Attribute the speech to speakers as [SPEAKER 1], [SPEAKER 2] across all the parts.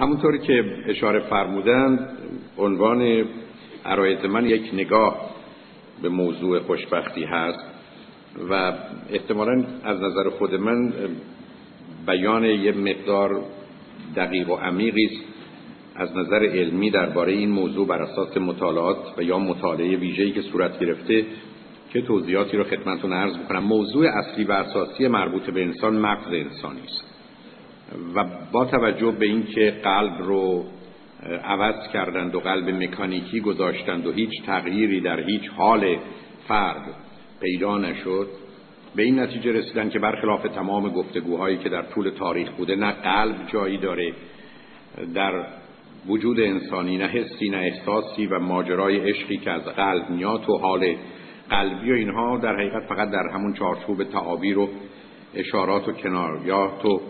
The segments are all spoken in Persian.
[SPEAKER 1] همونطوری که اشاره فرمودند عنوان عرایز من یک نگاه به موضوع خوشبختی هست و احتمالا از نظر خود من بیان یه مقدار دقیق و عمیقی است از نظر علمی درباره این موضوع بر اساس مطالعات و یا مطالعه ویژه‌ای که صورت گرفته که توضیحاتی رو خدمتتون عرض می‌کنم. موضوع اصلی و اساسی مربوط به انسان مغز انسانی است. و با توجه به اینکه قلب رو عوض کردند و قلب مکانیکی گذاشتند و هیچ تغییری در هیچ حال فرد پیدا نشد به این نتیجه رسیدن که برخلاف تمام گفتگوهایی که در طول تاریخ بوده نه قلب جایی داره در وجود انسانی نه حسی نه احساسی و ماجرای عشقی که از قلب میاد و حال قلبی و اینها در حقیقت فقط در همون چارچوب تعابیر و اشارات و کناریات و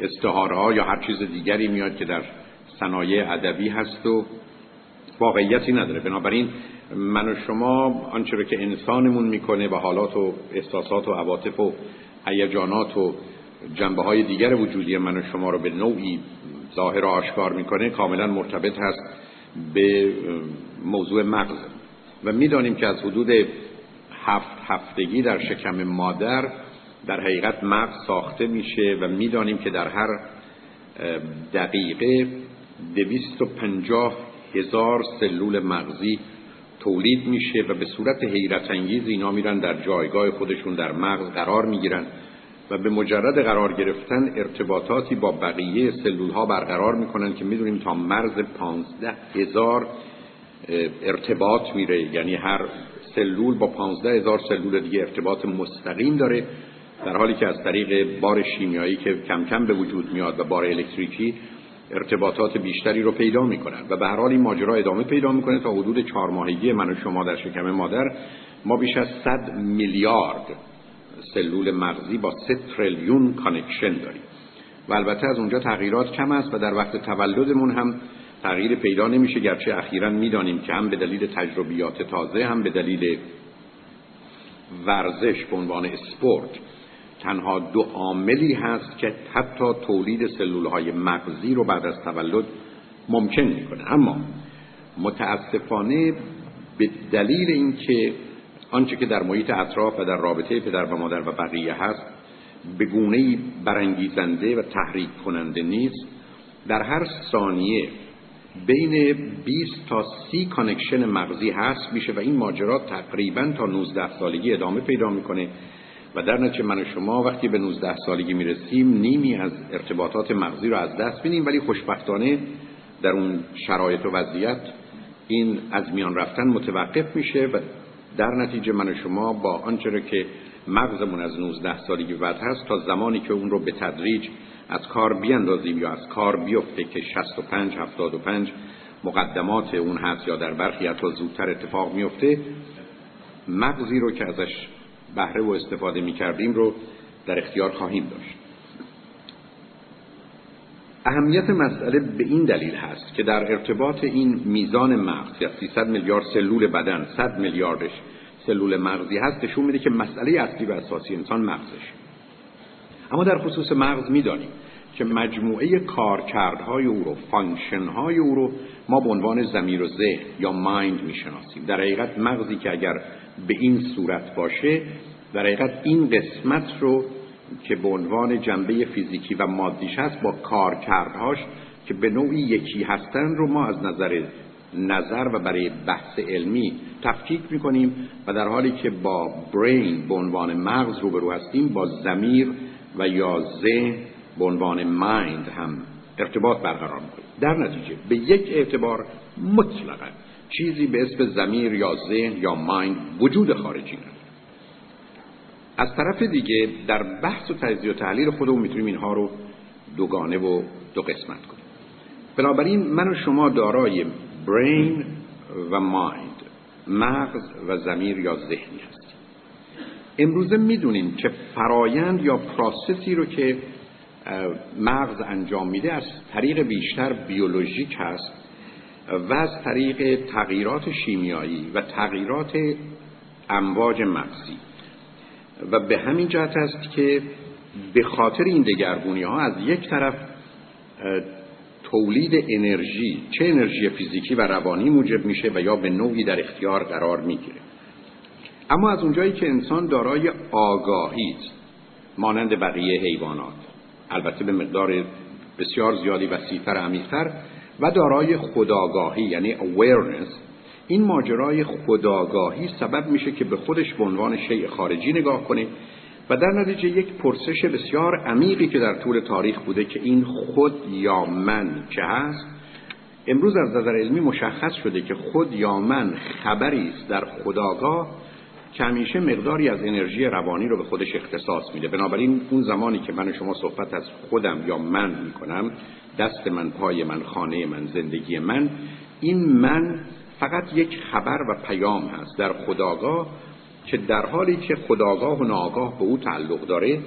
[SPEAKER 1] استعاره ها یا هر چیز دیگری میاد که در صنایع ادبی هست و واقعیتی نداره. بنابراین من و شما آنچه رو که انسانمون می‌کنه و حالات و احساسات و عواطف و هیجانات و جنبه های دیگر وجودی من و شما رو به نوعی ظاهر و آشکار می‌کنه کاملا مرتبط هست به موضوع مغز. و می‌دانیم که از حدود هفت هفتگی در شکم مادر در حقیقت مغز ساخته میشه و می‌دانیم که در هر دقیقه دویست و پنجاه هزار سلول مغزی تولید میشه و به صورت حیرت انگیز اینا میرن در جایگاه خودشون در مغز قرار می‌گیرن و به مجرد قرار گرفتن ارتباطاتی با بقیه سلول ها برقرار می‌کنن که می‌دونیم تا مرز پانزده هزار ارتباط میره. یعنی هر سلول با پانزده هزار سلول دیگه ارتباط مستقیم داره. در حالی که از طریق بار شیمیایی که کم کم به وجود میاد و بار الکتریکی ارتباطات بیشتری رو پیدا می‌کنن و به هر حال این ماجرا ادامه پیدا می‌کنه تا حدود چهار ماهگی من و شما در شکم مادر ما بیش از 100 میلیارد سلول مغزی با 3 تریلیون connection داریم. و البته از اونجا تغییرات کم است و در وقت تولدمون هم تغییر پیدا نمیشه. گرچه اخیرا می‌دانیم که هم به دلیل تجربیات تازه هم به دلیل ورزش به عنوان اسپورت تنها دو عاملی هست که حتی تولید سلول های مغزی رو بعد از تولد ممکن می‌کنه. اما متاسفانه به دلیل اینکه آنچه که در محیط اطراف و در رابطه پدر و مادر و بقیه هست به گونه برانگیزنده و تحریک کننده نیست در هر ثانیه بین 20 تا 30 connection مغزی هرس میشه و این ماجرا تقریبا تا 19 سالگی ادامه پیدا می‌کنه. و در نتیجه من و شما وقتی به 19 سالگی می‌رسیم نیمی از ارتباطات مغزی رو از دست میدیم ولی خوشبختانه در اون شرایط و وضعیت این از میان رفتن متوقف میشه و در نتیجه من و شما با آنچه که مغزمون از 19 سالگی بعد هست تا زمانی که اون رو به تدریج از کار بیاندازیم یا از کار بیفته که 65 75 مقدمات اون هست یا در برخی حتی زودتر اتفاق میفته مغزی رو که ازش بهره و استفاده می کردیم رو در اختیار خواهیم داشت. اهمیت مسئله به این دلیل هست که در ارتباط این میزان مغز یا 300 میلیارد سلول بدن 100 میلیاردش سلول مغزی هست نشون میده که مسئله اصلی و اساسی انسان مغزش. اما در خصوص مغز می‌دانیم که مجموعه کارکردهای او رو فانکشنهای او رو ما به عنوان زمیر و ذهن یا مایند می‌شناسیم. در حقیقت مغزی که اگر به این صورت باشه در حقیقت این قسمت رو که به عنوان جنبه فیزیکی و مادیش هست با کارکردهاش که به نوعی یکی هستن رو ما از نظر نظر و برای بحث علمی تفکیک می‌کنیم و در حالی که با برین به عنوان مغز روبرو هستیم با زمیر و یا ذهن به عنوان مایند هم ارتباط برقرار می‌کنیم در نتیجه به یک اعتبار مطلقا چیزی به اسم زمیر یا ذهن یا مایند وجود خارجی نداره. از طرف دیگه در بحث و تجزیه و تحلیل خودمون می‌تونیم اینها رو دوگانه و دو قسمت کنیم. بنابراین من و شما دارای برین و مایند مغز و زمیر یا ذهنی هستیم. امروزه می‌دونیم که فرایند یا پراسسی رو که مغز انجام میده از طریق بیشتر بیولوژیک هست و از طریق تغییرات شیمیایی و تغییرات امواج مغزی. و به همین جهت است که به خاطر این دگرگونی ها از یک طرف تولید انرژی چه انرژی فیزیکی و روانی موجب میشه و یا به نوعی در اختیار قرار می‌گیره. اما از اونجایی که انسان دارای آگاهی است مانند بقیه حیوانات البته به مقدار بسیار زیادی وسیعتر عمیقتر و دارای خداگاهی یعنی awareness. این ماجرای خداگاهی سبب میشه که به خودش به عنوان شیء خارجی نگاه کنه و در نتیجه یک پرسش بسیار عمیقی که در طول تاریخ بوده که این خود یا من چه هست. امروز از نظر علمی مشخص شده که خود یا من خبری است در خداگاه که همیشه مقداری از انرژی روانی رو به خودش اختصاص میده. بنابراین اون زمانی که من و شما صحبت از خودم یا من می‌کنم دست من پای من خانه من زندگی من این من فقط یک خبر و پیام هست در خداگاه که در حالی که خداگاه و ناگاه به او تعلق داره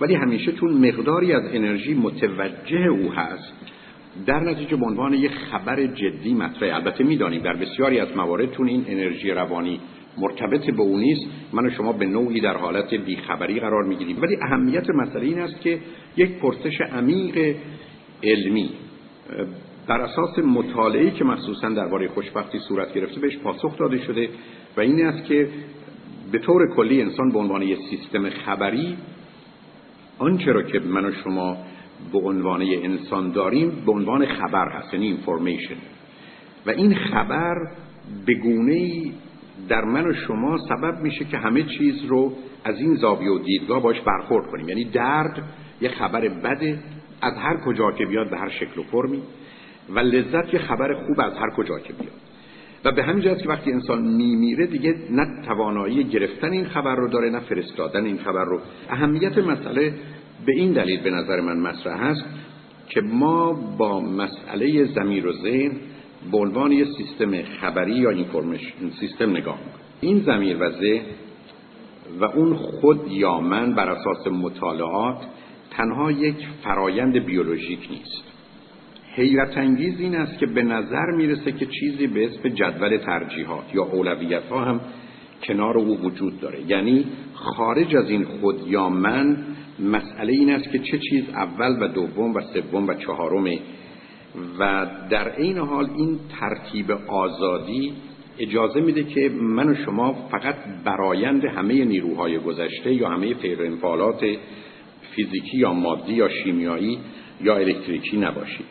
[SPEAKER 1] ولی همیشه چون مقداری از انرژی متوجه او هست در نتیجه به عنوان یک خبر جدی مطرحه البته می‌دانیم در بسیاری از موارد چون این انرژی روانی مرتبط به او نیست. من و شما به نوعی در حالت بیخبری قرار می‌گیریم. ولی اهمیت مسئله این است که یک پرسش عمیق علمی بر اساس مطالعه‌ای که مخصوصا درباره خوشبختی صورت گرفته بهش پاسخ داده شده و این است که به طور کلی انسان به عنوان یک سیستم خبری آنچه را که من و شما به عنوان انسان داریم به عنوان خبر هست یعنی اینفورمیشن و این خبر به گونه در من و شما سبب میشه که همه چیز رو از این زاویه و دیدگاه باش برخورد کنیم. یعنی درد یه خبر بده از هر کجا که بیاد به هر شکل و فرمی و لذت یه خبر خوب از هر کجا که بیاد. و به همین جهت که وقتی انسان میمیره دیگه نه توانایی گرفتن این خبر رو داره نه فرستادن این خبر رو. اهمیت مسئله به این دلیل به نظر من مطرح هست که ما با مسئله زمیر و ذهن به عنوان یه سیستم خبری یا اینفورمیشن سیستم نگاه می‌کنیم این زمیر و ذهن و اون خود یا من بر اساس مطالعات تنها یک فرایند بیولوژیک نیست. حیرت انگیز این است که به نظر می‌رسه که چیزی به اسم جدول ترجیحات یا اولویت ها هم کنار او وجود داره. یعنی خارج از این خود یا من مسئله این است که چه چیز اول و دوم و سوم و چهارمه و در عین حال این ترتیب آزادی اجازه میده که من و شما فقط برایند همه نیروهای گذشته یا همه انفعالات فیزیکی یا مادی یا شیمیایی یا الکتریکی نباشیم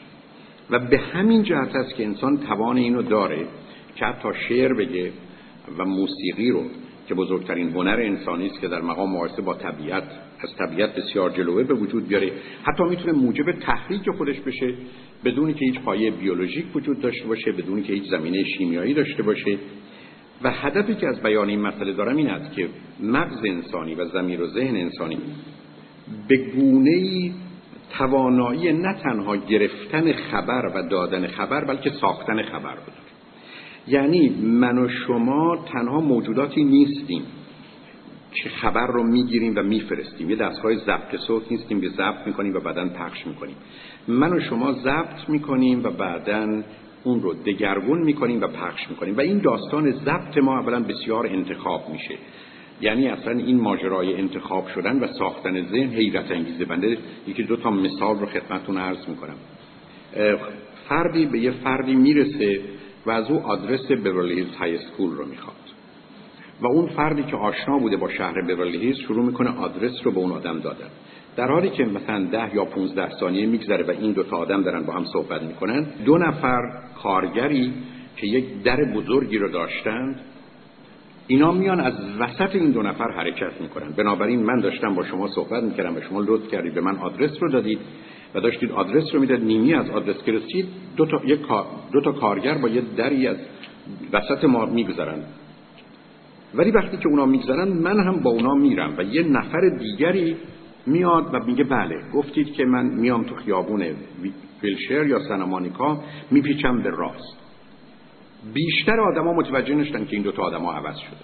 [SPEAKER 1] و به همین جهت است که انسان توان اینو داره که حتی شعر بگه و موسیقی رو که بزرگترین هنر انسانی است که در مقام مقایسه با طبیعت از طبیعت بسیار جلوه به وجود بیاره. حتی می‌تونه موجب تحریک خودش بشه بدونی که هیچ پایه بیولوژیک وجود داشته باشه بدونی که هیچ زمینه شیمیایی داشته باشه. و هدفی که از بیان این مسئله دارم این است که مغز انسانی و زمیر و ذهن انسانی به گونه توانایی نه تنها گرفتن خبر و دادن خبر بلکه ساختن خبر بود یعنی من و شما تنها موجوداتی نیستیم. که خبر رو می‌گیریم و میفرستیم. یه دستگاه ضبط صوت نیستیم که ضبط می‌کنیم و بعدا پخش می‌کنیم. من و شما ضبط می‌کنیم و بعدا اون رو دگرگون می‌کنیم و پخش می‌کنیم. و این داستان ضبط ما اولا بسیار انتخاب میشه. یعنی اصلا این ماجرای انتخاب شدن و ساختن ذهن حیرت انگیزه بنده. یکی دو تا مثال رو خدمتتون عرض می‌کنم. فردی به یه فردی می‌رسه و از او آدرس هیلز های سکول رو می‌خواد. و اون فردی که آشنا بوده با شهر هیلز شروع می‌کنه آدرس رو به اون آدم دادن. در حالی که مثلا ده یا 15 ثانیه میگذره و این دو تا آدم دارن با هم صحبت می‌کنن دو نفر کارگری که یک در بزرگی رو داشتند اینا میان از وسط این دو نفر حرکت می‌کنن. بنابراین من داشتم با شما صحبت می‌کردم و شما لطف کردید به من آدرس رو دادید و داشتید آدرس رو می‌داد نیمی از آدرس که دو تا, یک دو تا کارگر با یه دری از وسط ما میگذرن. ولی وقتی که اونا میگذرن من هم با اونا میرم و یه نفر دیگری میاد و میگه بله گفتید که من میام تو خیابون ویلشر یا سنمانیکا میپیچم به راست. بیشتر آدما متوجه نشدن که این دو تا آدما عوض شده.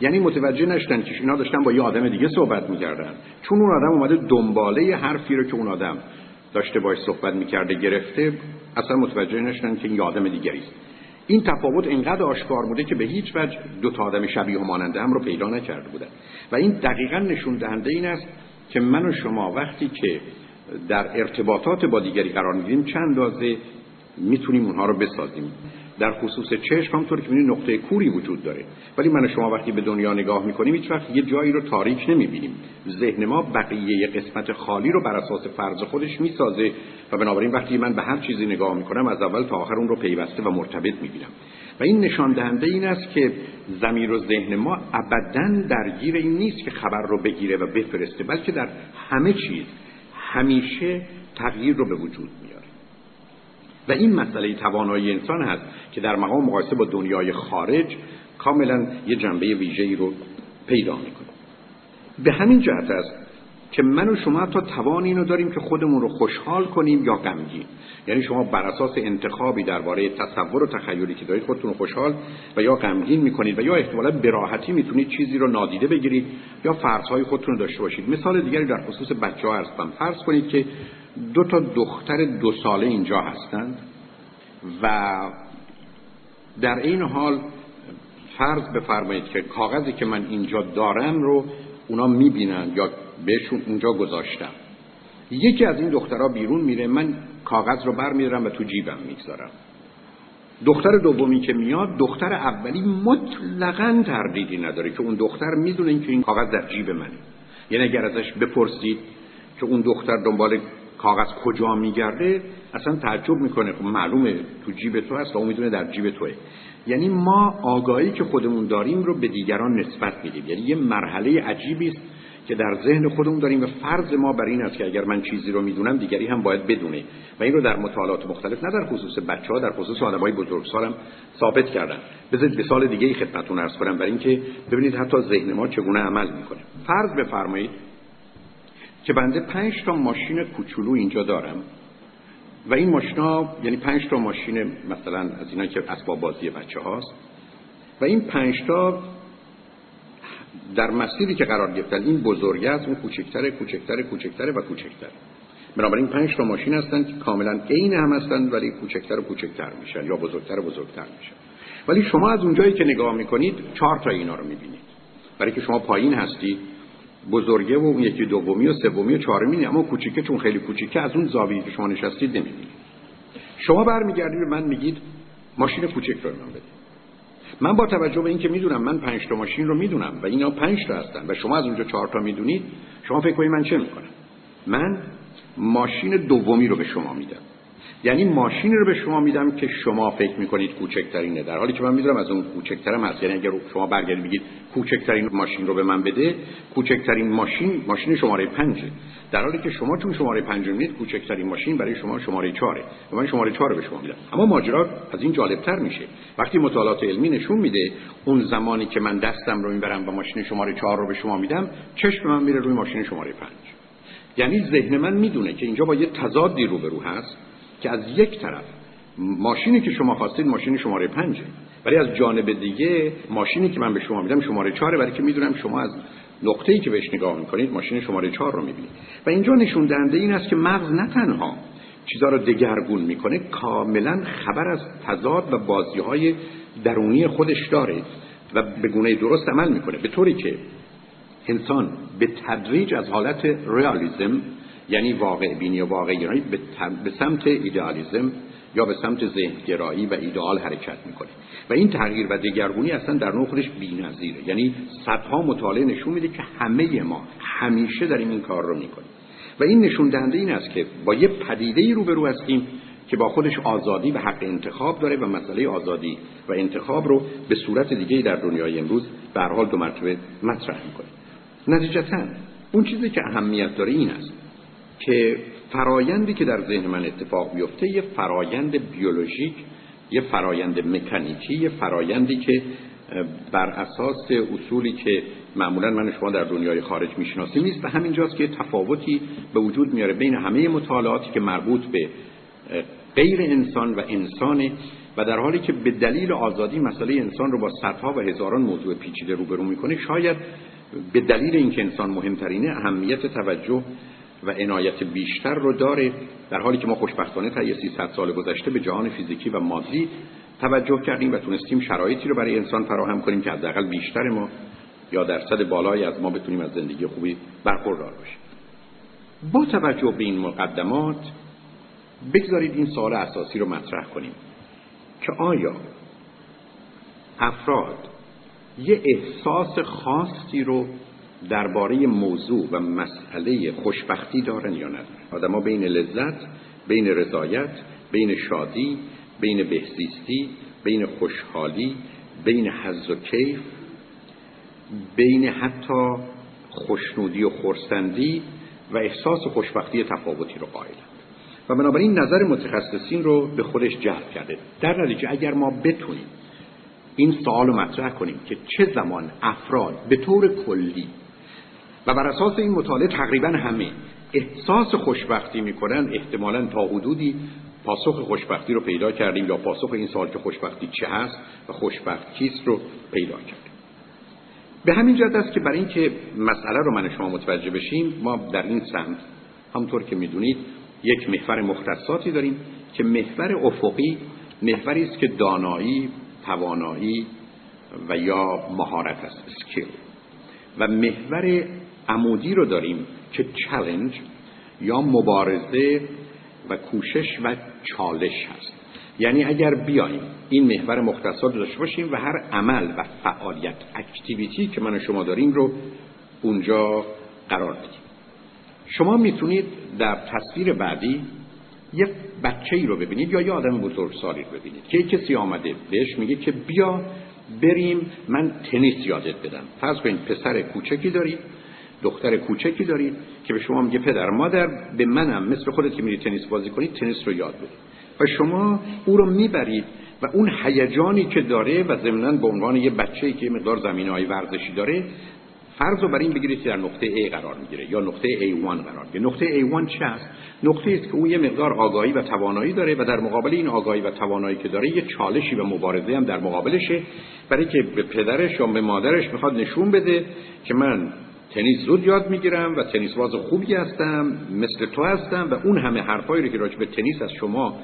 [SPEAKER 1] یعنی متوجه نشدن که اینا داشتن با یه آدم دیگه صحبت می‌کردن. چون اون آدم اومده دنباله حرفی رو که اون آدم داشته باش صحبت می‌کرده گرفته اصلا متوجه نشدن که این آدم دیگری است این تفاوت اینقدر آشکار بوده که به هیچ وجه دو تا آدم شبیه و ماننده هم رو پیدا نکرده بودن. و این دقیقا نشون دهنده این است که من و شما وقتی که در ارتباطات با دیگری قرار می‌گیریم چند اندازه می‌تونیم اونها رو بسازیم. در خصوص چشم همونطور که می‌بینید نقطه کوری وجود داره. ولی من و شما وقتی به دنیا نگاه می‌کنیم هیچ وقت یه جایی رو تاریک نمی‌بینیم. ذهن ما بقیه قسمت خالی رو بر اساس فرض خودش می‌سازه و بنابراین وقتی من به هر چیزی نگاه می‌کنم از اول تا آخر اون رو پیوسته و مرتبط می‌بینم. و این نشان دهنده این است که زمیر و ذهن ما ابدا درگیر این نیست که خبر رو بگیره و بفرسته بلکه در همه چیز همیشه تغییر رو به وجود میاره و این مسئله توانایی انسان هست که در مقام مقایسه با دنیای خارج کاملا یه جنبه ویژه‌ای رو پیدا می‌کنه. به همین جهت است که من و شما تا توان اینو داریم که خودمون رو خوشحال کنیم یا غمگین. یعنی شما بر اساس انتخابی درباره تصور و تخیلی که دارید خودتون رو خوشحال و یا غمگین می‌کنید و یا احتمالا به راحتی می‌تونید چیزی رو نادیده بگیرید یا فرضهای خودتون رو داشته باشید. مثال دیگری در خصوص بچه ها هستم. فرض کنید که دو تا دختر دو ساله اینجا هستند و در این حال فرض بفرمایید که کاغذی که من اینجا دارم رو اونا می‌بینن یا بهشون اونجا گذاشتم. یکی از این دخترها بیرون میره من کاغذ رو برمیدارم و تو جیبم می‌گذارم. دختر دومی که میاد دختر اولی مطلقا تردیدی نداره که اون دختر می‌دونه که این کاغذ در جیب منه. یعنی اگر ازش بپرسید که اون دختر دنبال کاغذ کجا میگرده اصلا تعجب می‌کنه. خب معلومه تو جیب تو هست و می‌دونه در جیب توه. یعنی ما آگاهی که خودمون داریم رو به دیگران نسبت میدیم. یعنی یه مرحله عجیبی است که در ذهن خودمون داریم و فرض ما بر این است که اگر من چیزی رو می‌دونم دیگری هم باید بدونه. و این رو در مطالعات مختلف نه در خصوص بچه ها در خصوص آدمای بزرگسالم ثابت کردن بذارید به سال دیگه ای خدمتتون عرض کنم برای اینکه ببینید حتی ذهن ما چگونه عمل می‌کنه. فرض بفرمایید که بنده پنج تا ماشین کوچولو اینجا دارم. و این ماشینا یعنی پنج تا ماشین مثلا از اینا که اسباب بازی بچه هاست. و این پنج تا در مسیری که قرار گرفتن این بزرگه است اون کوچکتره کوچکتره کوچکتره و کوچکتره بنابراین پنج تا ماشین هستن که کاملا عین هم هستن ولی کوچکتر و کوچکتر میشن یا بزرگتر و بزرگتر میشن. ولی شما از اونجایی که نگاه می‌کنید چهار تا اینا رو می‌بینید. برای که شما پایین هستید بزرگه و اون یکی دومی و سومی و چهارمی اما کوچیکه چون خیلی کوچیکه از اون زاویه که شما نشستید نمی‌بینید شما برمیگردید به من میگید ماشین کوچک رو من بدید. من با توجه به اینکه می‌دونم من پنج تا ماشین رو می‌دونم و اینا پنج تا هستن و شما از اونجا چهار تا می‌دونید شما فکر کنید من چه می‌کنم؟ من ماشین دومی رو به شما میدم. یعنی ماشین رو به شما میدم که شما فکر می‌کنید کوچکترینه. در حالی که من می‌دونم از اون کوچکترم هست. یعنی اگر شما برگردید بگید کوچکترین ماشین رو به من بده کوچکترین ماشین ماشین شماره پنجه در حالی که شما چون شماره پنج می‌دید کوچکترین ماشین برای شما شماره چهاره و من شماره چهار رو به شما میدم. اما ماجرا از این جالبتر میشه. وقتی مطالعات علمی نشون میده اون زمانی که من دستم رو می‌برم و ماشین شماره چهار رو به شما میدم چشم من میره روی ماشین شماره پنج. یعنی ذهن من می‌دونه که اینجا با یه تضادی روبرو هست. که از یک طرف ماشینی که شما خواستید ماشین شماره پنجه ولی از جانب دیگه ماشینی که من به شما میدم شماره چهاره برای که می‌دونم شما از نقطه ای که بهش نگاه می‌کنید ماشین شماره چهار رو می‌بینید. و اینجا نشون دهنده این است که مغز نه تنها چیزا رو دگرگون می‌کنه کاملا خبر از تضاد و بازی های درونی خودش داره و به گونه درست عمل می‌کنه. به طوری که انسان به تدریج از حالت ریالیزم یعنی واقع بینی و واقع گرایی به سمت ایدئالیزم یا به سمت ذهنگرایی و ایدئال حرکت می‌کنه. و این تغییر و دگرگونی اصلا در نوع خودش بی‌نظیره. یعنی صدها مطالعه نشون میده که همه ما همیشه داریم این کار رو می‌کنیم. و این نشون دهنده این است که با یه پدیده ای روبرو هستیم که با خودش آزادی و حق انتخاب داره و مسئله آزادی و انتخاب رو به صورت دیگه در دنیای امروز به حال دو مرتبه مطرح می‌کنه. نتیجتا اون چیزی که اهمیت داره این است که فرایندی که در ذهن من اتفاق بیفته یه فرایند بیولوژیک یه فرایند مکانیکی یه فرایندی که بر اساس اصولی که معمولا من شما در دنیای خارج می‌شناسیم نیست و همینجاست که تفاوتی به وجود میاره بین همه مطالعاتی که مربوط به غیر انسان و انسان و در حالی که به دلیل آزادی مسئله انسان رو با صدها و هزاران موضوع پیچیده روبرو می‌کنه شاید به دلیل اینکه انسان مهمترینه اهمیت توجه و عنایت بیشتر رو داره در حالی که ما خوشبختانه تا یه 300 سال گذشته به جهان فیزیکی و مادی توجه کردیم و تونستیم شرایطی رو برای انسان فراهم کنیم که حداقل بیشتر ما یا درصد بالایی از ما بتونیم از زندگی خوبی برخوردار باشیم. با توجه به این مقدمات بگذارید این سوال اساسی رو مطرح کنیم که آیا افراد یه احساس خاصی رو درباره موضوع و مسئله خوشبختی دارن یا ندارن آدما بین لذت بین رضایت بین شادی بین بهزیستی بین خوشحالی بین حز و کیف بین حتی خوشنودی و خورسندی و احساس خوشبختی تفاوتی رو قائلند و بنابراین نظر متخصصین رو به خودش جلب کرده. در نتیجه اگر ما بتونیم این سوال مطرح کنیم که چه زمان افراد به طور کلی و بر اساس این مطالعه تقریبا همه احساس خوشبختی می‌کنن احتمالا تا حدودی پاسخ خوشبختی رو پیدا کردیم یا پاسخ این سوال که خوشبختی چه هست و خوشبخت کیست رو پیدا کردیم. به همین جهت است که برای اینکه مسئله رو من شما متوجه بشیم ما در این سمت همطور که می‌دونید یک محور مختصاتی داریم که محور افقی محوری است که دانایی توانایی و یا مهارت است اسکیل. و محور عمودی رو داریم که چالش یا مبارزه و کوشش و چالش هست. یعنی اگر بیایم این محور مختصات رو داشته باشیم و هر عمل و فعالیت اکتیویتی که من و شما داریم رو اونجا قرار بدیم. شما می‌تونید در تصویر بعدی یه بچه ای رو ببینید یا یه آدم بزرگسالی رو ببینید که کسی آمده بهش میگه که بیا بریم من تنیس یادت بدم. فرض کنید پسر کوچکی دارید دختر کوچکی دارید که به شما میگه پدر مادر به منم مثل خودت که میری تنیس بازی کنید تنیس رو یاد بدید و شما او رو می‌برید و اون هیجانی که داره و ضمنا به عنوان یه بچه‌ای که مقدار زمینه های ورزشی داره فرض رو بر این بگیرید که در نقطه A قرار می‌گیره یا نقطه A1 قرار می‌گیره. نقطه A1 چه است؟ نقطه است که او یه مقدار آگاهی و توانایی داره و در مقابل این آگاهی و توانایی که داره یه چالشی و مبارزه هم در مقابلشه. برای که به پدرش یا به مادرش می‌خواد نشون بده که من تنیس زود یاد می‌گیرم و تنیس باز خوبی هستم مثل تو هستم و اون همه حرفایی رو که راجع به تنیس از شما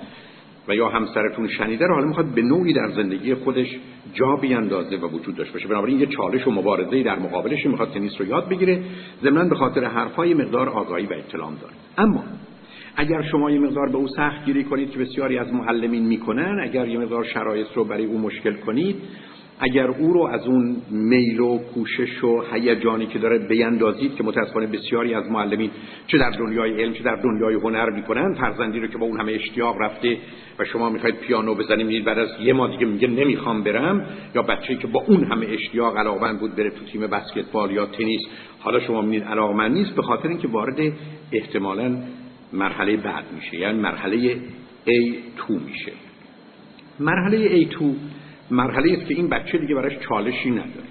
[SPEAKER 1] و یا همسرتون شنیده رو حالا می‌خواد به نوعی در زندگی خودش جا بیاندازه و وجود داشته باشه. بنابراین یه چالش و مبارزه در مقابلش می‌خواد تنیس رو یاد بگیره ضمن به خاطر حرفای مقدار آگاهی و اطلاع داره اما اگر شما یه مقدار به او سخت گیری کنید که بسیاری از معلمین می‌کنن اگر یه مقدار شرایط رو برای او مشکل کنید اگر او رو از اون میل و کوشش و هیجانی که داره بیندازید که متاسفانه بسیاری از معلمین چه در دنیای علم چه در دنیای هنر می‌کنن فرزندی رو که با اون همه اشتیاق رفته و شما می‌خواید پیانو بزنید میید بعد از یه ما دیگه میگه نمی‌خوام برم یا بچه‌ای که با اون همه اشتیاق علاقمند بود بره تو تیم بسکتبال یا تنیس حالا شما می‌بینید علاقمند نیست به خاطر اینکه وارد احتمالا مرحله بعد میشه یعنی مرحله A2 میشه. مرحله A2 مرحله است که این بچه دیگه براش چالشی نداره.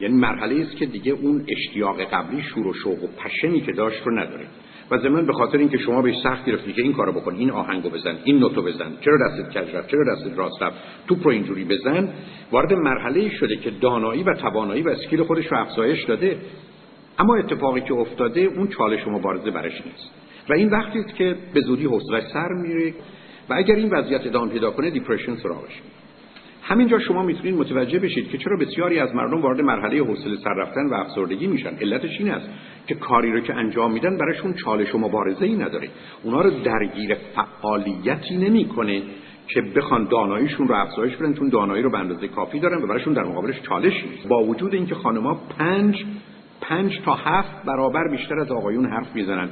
[SPEAKER 1] یعنی مرحله است که دیگه اون اشتیاق قبلی شور و شوق و پشنی که داشت رو نداره. و زمین به خاطر اینکه شما بهش سخت گرفتی که این کارو بکن این آهنگو بزن این نوتو بزن چرا دستت کج رفت چرا دستت راست رفت توپ رو اینجوری بزن. وارد مرحله شده که دانایی و توانایی و اسکیل خودش رو افزایش داده. اما اتفاقی که افتاده اون چالش و مبارزه برش نیست. و این وقتی است که به زودی حوصله سر میره و اگر این وضعیت ادامه پیدا کنه دیپرشن سراغش همینجا شما می‌تونید متوجه بشید که چرا بسیاری از مردم وارد مرحله حوصله سر رفتن و افسردگی میشن. علتش این است که کاری رو که انجام میدن براشون چالش و مبارزه ای نداره. اونا رو درگیر فعالیتی نمی‌کنه که بخوان داناییشون رو افزایش بدن چون دانایی رو به اندازه کافی دارن و براشون در مقابلش چالش نیست. با وجود اینکه خانم‌ها پنج پنج تا هفت برابر بیشتر از آقایون حرف می‌زنن.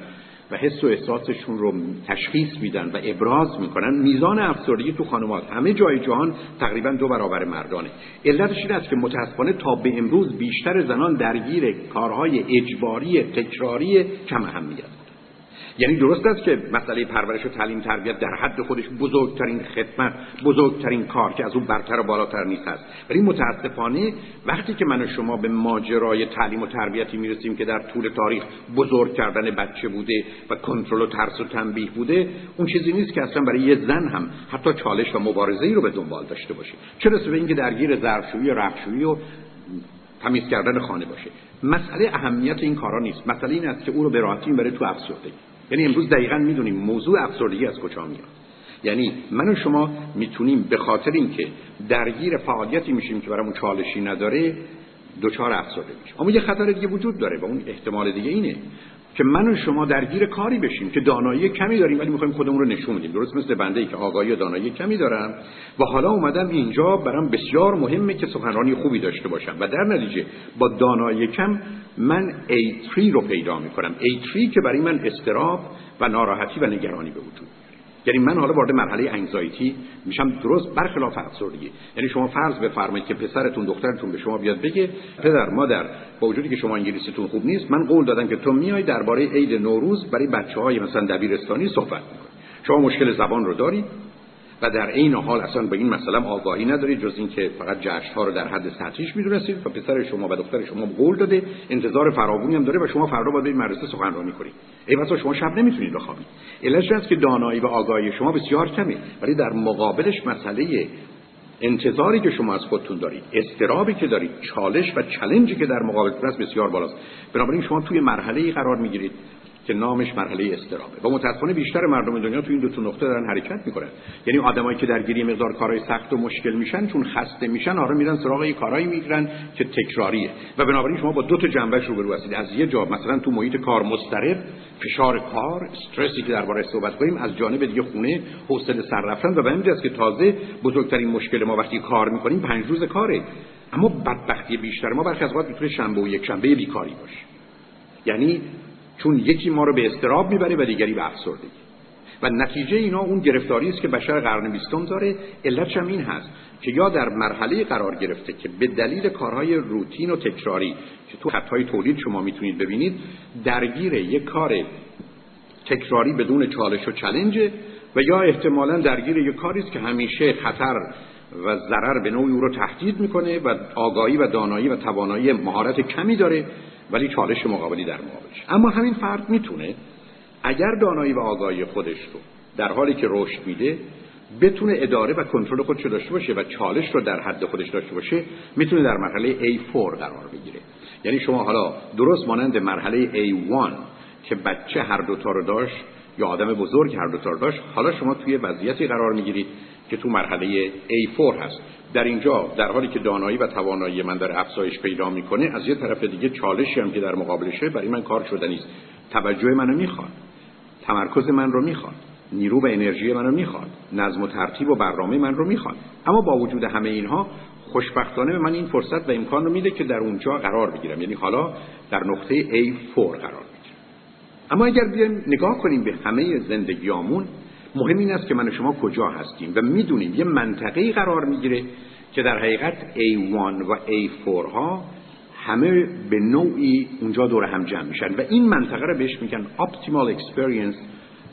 [SPEAKER 1] و حس و احساسشون رو تشخیص میدن و ابراز می‌کنن. میزان افسردگی تو خانمات همه جای جهان تقریبا دو برابر مردانه. علتش این است که متاسفانه تا به امروز بیشتر زنان درگیر کارهای اجباری تکراری کم اهمیت. یعنی درست است که مسئله پرورش و تعلیم تربیت در حد خودش بزرگترین خدمت بزرگترین کار که از اون برتر و بالاتر نیست است. ولی متاسفانه وقتی که من و شما به ماجرای تعلیم و تربیتی می‌رسیم که در طول تاریخ بزرگ کردن بچه بوده و کنترل و ترس و تنبیه بوده اون چیزی نیست که اصلا برای یه زن هم حتی چالش و مبارزه ای رو به دنبال داشته باشه. چرا به اینکه درگیر ظرفشویی و رختشویی و تمیز کردن خانه باشه. مسئله اهمیت این کارا نیست. مسئله این است که او رو به راحتی بره تو افسردگی یعنی امروز دقیقا می‌دونیم موضوع افسردگی از کجا میاد. یعنی من و شما می‌تونیم به خاطر اینکه درگیر فعالیتی میشیم که برامون چالشی نداره دچار افسرده میشیم. اما یه خطر دیگه وجود داره و اون احتمال دیگه اینه. که من و شما درگیر کاری بشیم که دانایی کمی داریم ولی می‌خوایم خودمون رو نشون بدیم. درست مثل بنده ای که آگاهی و دانایی کمی دارم و حالا اومدم اینجا برام بسیار مهمه که سخنرانی خوبی داشته باشم. و در نتیجه با دانایی کم من A3 رو پیدا می‌کنم. A3 که برای من استراب و ناراحتی و نگرانی به وجود. یعنی من حالا وارد مرحله انگزایتی میشم درست برخلاف افسردگی. یعنی شما فرض بفرمایید که پسرتون دخترتون به شما بیاد بگه پدر مادر با وجودی که شما انگلیسیتون خوب نیست من قول دادم که تو میای درباره عید نوروز برای بچه های مثلا دبیرستانی صحبت می‌کنی. شما مشکل زبان رو دارید و در این حال اصلا به این مسئله آگاهی ندارید جز اینکه فقط جشن ها رو در حد سطحیش می‌دونستید و پسر شما و دختر شما قول داده انتظار فراوانی هم داره و شما فردا باید مدرسه سخنرانی کنید ای بسا شما شب نمی‌تونید بخوابید علتش است که دانایی و آگاهی شما بسیار کمه ولی در مقابلش مسئله انتظاری که شما از خودتون دارید استرابی که دارید چالش و چلنجی که در مقابلتون است بسیار بالاست. بنابراین شما توی مرحله ای قرار می‌گیرید. که نامش مرحله استرابه و متاسفانه بیشتر مردم دنیا تو این دو تا نقطه دارن حرکت می‌کنن. یعنی آدمایی که درگیری مقدار کارهای سخت و مشکل میشن چون خسته میشن آره میرن سراغ یه کارایی می‌گیرن که تکراریه. و بنابراین شما با دو تا جنبش روبرو هستید. از یه جا مثلا تو محیط کار مضطرب فشار کار استرسی که درباره صحبت کنیم از جانب دیگه خونه حوصله سر رفتن. و به همین که تازه بزرگترین مشکل ما وقتی کار می‌کنیم پنج روز کاره. اما بدبختی بیشتر ما برخی از اوقات می‌تونه شنبه و یک شنبه بیکاری باشه. یعنی چون یکی ما رو به استراب می‌بره و دیگری به افسردگی. و نتیجه اینا اون گرفتاری است که بشر قرن بیستم داره. علتش هم این هست که یا در مرحله قرار گرفته که به دلیل کارهای روتین و تکراری که تو خطهای تولید شما می‌تونید ببینید درگیر یک کار تکراری بدون چالش و چلنج و یا احتمالا درگیر یک کاری است که همیشه خطر و ضرر به نوعی او رو تهدید می‌کنه و آگاهی و دانایی و توانایی مهارت کمی داره ولی چالش مقابلی در مقابلش. اما همین فرد می‌تونه اگر دانایی و آگاهی خودش رو در حالی که رشد میده بتونه اداره و کنترل خودش رو داشته باشه و چالش رو در حد خودش داشته باشه می‌تونه در مرحله A4 قرار بگیره. یعنی شما حالا درست مانند مرحله A1 که بچه هر دوتا رو داشت یا آدم بزرگ هر دوتا رو داشت حالا شما توی وضعیتی قرار می‌گیرید که تو مرحله A4 هست. در اینجا در حالی که دانایی و توانایی من در افزایش پیدا می‌کنه از یه طرف دیگه چالشی هم که در مقابلشه برای من کار شده نیست. توجه منو می‌خواد. تمرکز من رو می‌خواد. نیرو و انرژی من رو می‌خواد. نظم و ترتیب و برنامه من رو می‌خواد. اما با وجود همه اینها خوشبختانه به من این فرصت و امکان رو میده که در اونجا قرار بگیرم. یعنی حالا در نقطه A4 قرار بگیرم. اما اگر بیایم نگاه کنیم به همه زندگیامون مهم این است که من و شما کجا هستیم و می‌دونیم یه منطقه قرار می‌گیره که در حقیقت A1 و A4 ها همه به نوعی اونجا دور هم جمع میشن و این منطقه رو بهش میگن optimal experience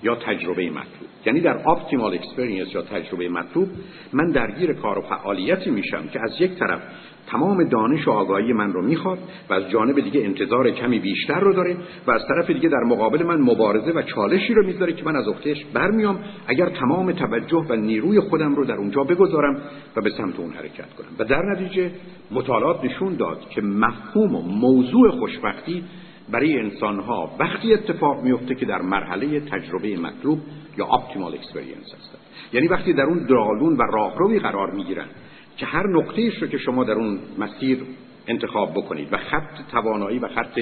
[SPEAKER 1] یا تجربه مطلوب. یعنی در optimal experience یا تجربه مطلوب من درگیر کار و فعالیتی میشم که از یک طرف تمام دانش و آگاهی من رو می‌خواد و از جانب دیگه انتظار کمی بیشتر رو داره و از طرف دیگه در مقابل من مبارزه و چالشی رو می‌ذاره که من از اختش برمیام. اگر تمام توجه و نیروی خودم رو در اونجا بگذارم و به سمت اون حرکت کنم. و در نتیجه مطالعات نشون داد که مفهوم و موضوع خوشبختی برای انسان ها وقتی اتفاق میفته که در مرحله تجربه مطلوب یا optimal experience هستن یعنی وقتی در اون دالون و راهروی قرار می‌گیرن که هر نقطهش رو که شما در اون مسیر انتخاب بکنید و خط توانایی و خط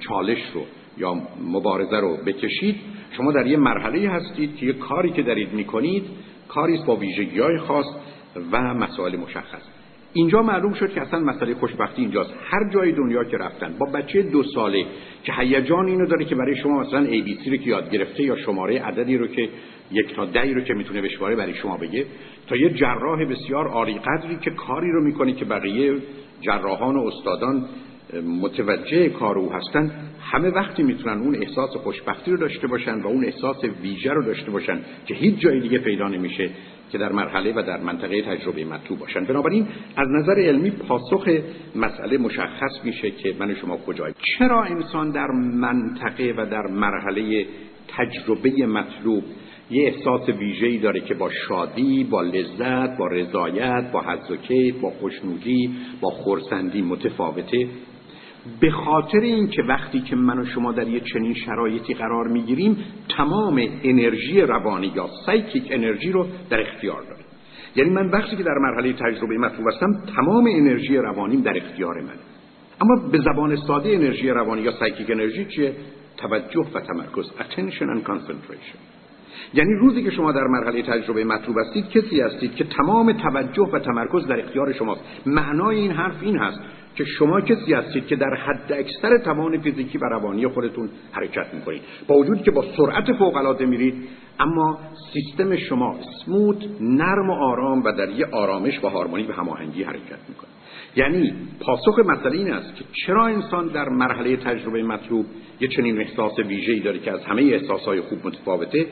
[SPEAKER 1] چالش رو یا مبارزه رو بکشید شما در یه مرحله هستید که یه کاری که دارید می‌کنید کاری با ویژگی های خاص و مسائل مشخص. اینجا معلوم شد که اصلا مسئله خوشبختی اینجاست. هر جای دنیا که رفتن با بچه دو ساله که هیجان اینو داره که برای شما مثلا ABC رو که یاد گرفته یا شماره عددی رو که یک تا دهی رو که می‌تونه بشماره برای شما بگه تا یه جراح بسیار عالی قدری که کاری رو می‌کنه که بقیه جراحان و استادان متوجه کار او هستن همه وقتی می‌تونن اون احساس خوشبختی رو داشته باشن و اون احساس ویژه رو داشته باشن که هیچ جای دیگه پیدا نمیشه که در مرحله و در منطقه تجربه مطلوب باشن بنابراین از نظر علمی پاسخ مسئله مشخص میشه که من شما کجایی چرا انسان در منطقه و در مرحله تجربه مطلوب یه احساس ویژه‌ای داره که با شادی، با لذت، با رضایت، با حظ و با خوشنودی، با خورسندی متفاوته؟ به خاطر اینکه وقتی که من و شما در یه چنین شرایطی قرار می‌گیریم تمام انرژی روانی یا سایکیک انرژی رو در اختیار داریم. یعنی من وقتی که در مرحله تجربه مطلوب هستم تمام انرژی روانیم در اختیار من اما به زبان ساده انرژی روانی یا سایکیک انرژی چیه؟ توجه و تمرکز attention and concentration. یعنی روزی که شما در مرحله تجربه مطلوب هستید کسی هستید که تمام توجه و تمرکز در اختیار شماست. معنای این حرف این هست. که شما کسی هستید که در حد اکثر توان فیزیکی و روانی خودتون حرکت می‌کنید. با وجود که با سرعت فوق العاده میرید اما سیستم شما سموت نرم و آرام و در یه آرامش و هارمونی و هماهنگی حرکت می‌کنه. یعنی پاسخ مسئله این است که چرا انسان در مرحله تجربه مطلوب یه چنین احساس ویژه‌ای داره که از همه احساسهای خوب متفاوته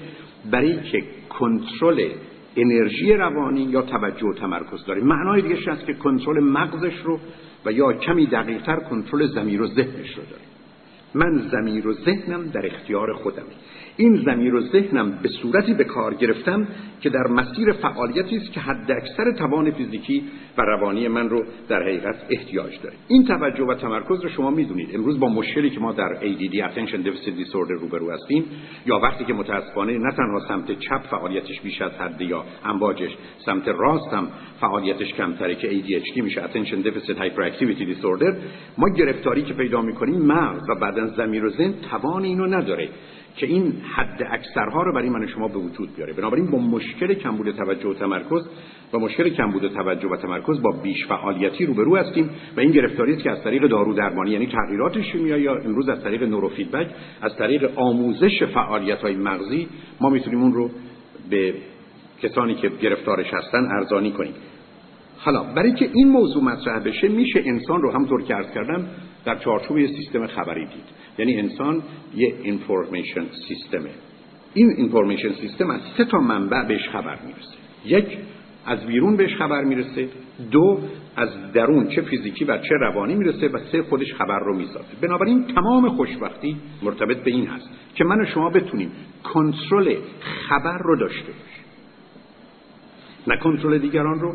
[SPEAKER 1] برای که کنترل انرژی روانی یا توجه و تمرکز داره. معنای دیگه است که کنترل مغزش رو و یا کمی دقیقتر کنترل زمیر و ذهنش رو داره. من زمیر و ذهنم در اختیار خودم این زمیر و ذهنم به صورتی به کار گرفتم که در مسیر فعالیتی است که حد اکثر توان فیزیکی و روانی من رو در حقیقت احتیاج داره. این توجه و تمرکز رو شما می‌دونید. امروز با مشکلی که ما در ADD Attention Deficit Disorder روبرو هستیم یا وقتی که متاسفانه نه تنها سمت چپ فعالیتش بیش از حد یا امواجش سمت راست هم فعالیتش کمتره که ADHD میشه Attention Deficit Hyperactivity Disorder ما گرفتاری که پیدا می‌کنیم مغز و بعدا زمیر و ذهن توان اینو نداره. که این حد اکثرها رو برای من شما به وجود بیاره. بنابراین با مشکل کمبود توجه و تمرکز و مشکل کمبود توجه و تمرکز با بیش فعالیتی روبرو هستیم و این گرفتاری است که از طریق دارو درمانی یعنی تغییرات شیمیایی یا امروز از طریق نوروفیدبک از طریق آموزش فعالیت های مغزی ما می‌تونیم اون رو به کسانی که گرفتارش هستن ارزانی کنیم. حالا برای که این موضوع مطرح بشه میشه انسان رو همونطور که عرض کردم در چارچوب سیستم خبری دید. یعنی انسان یه اینفورمیشن سیستمه. این اینفورمیشن سیستم از سه تا منبع بهش خبر می‌رسه. یک از بیرون بهش خبر می‌رسه. دو از درون چه فیزیکی و چه روانی می‌رسه و سه خودش خبر رو می‌سازه. بنابراین تمام خوشبختی مرتبط به این هست که من و شما بتونیم کنترل خبر رو داشته باشیم. نه کنترل دیگران رو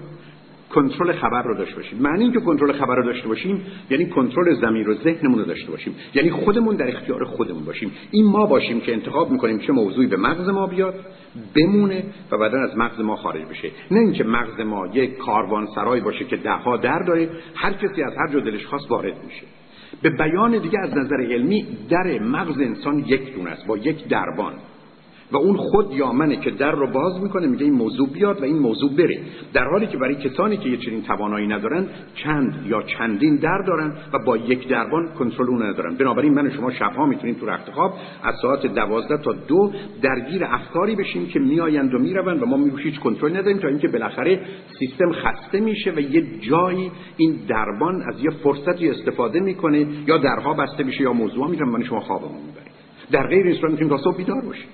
[SPEAKER 1] کنترل خبر رو داشته باشیم. معنی اینکه کنترل خبر رو داشته باشیم یعنی کنترل زمیر و ذهنمون رو داشته باشیم. یعنی خودمون در اختیار خودمون باشیم. این ما باشیم که انتخاب می‌کنیم چه موضوعی به مغز ما بیاد بمونه و بعدا از مغز ما خارج بشه. نه اینکه مغز ما یک کاروان سرای باشه که دهها در داره هر کسی از هر جا دلش خواست وارد میشه. به بیان دیگه از نظر علمی در مغز انسان یک دونه است با یک دربان. و اون خود یا منه که در رو باز می‌کنه میگه این موضوع بیاد و این موضوع بره. در حالی که برای کسانی که یه چنین توانایی ندارن چند یا چندین در دارن و با یک دربان کنترل اون ندارن. بنابراین من و شما شبها می‌تونیم تو رخت خواب از ساعت دوازده تا دو درگیر افکاری بشیم که میآیند و می‌روند و ما هیچ کنترل نداریم تا اینکه بالاخره سیستم خسته میشه و یه جایی این دربان از یه فرصتی استفاده می‌کنه یا درها بسته میشه یا موضوع میرن. من شما خوابمون می‌بره در غیر این صورت می‌تونیم تا صبح بیدار باشیم.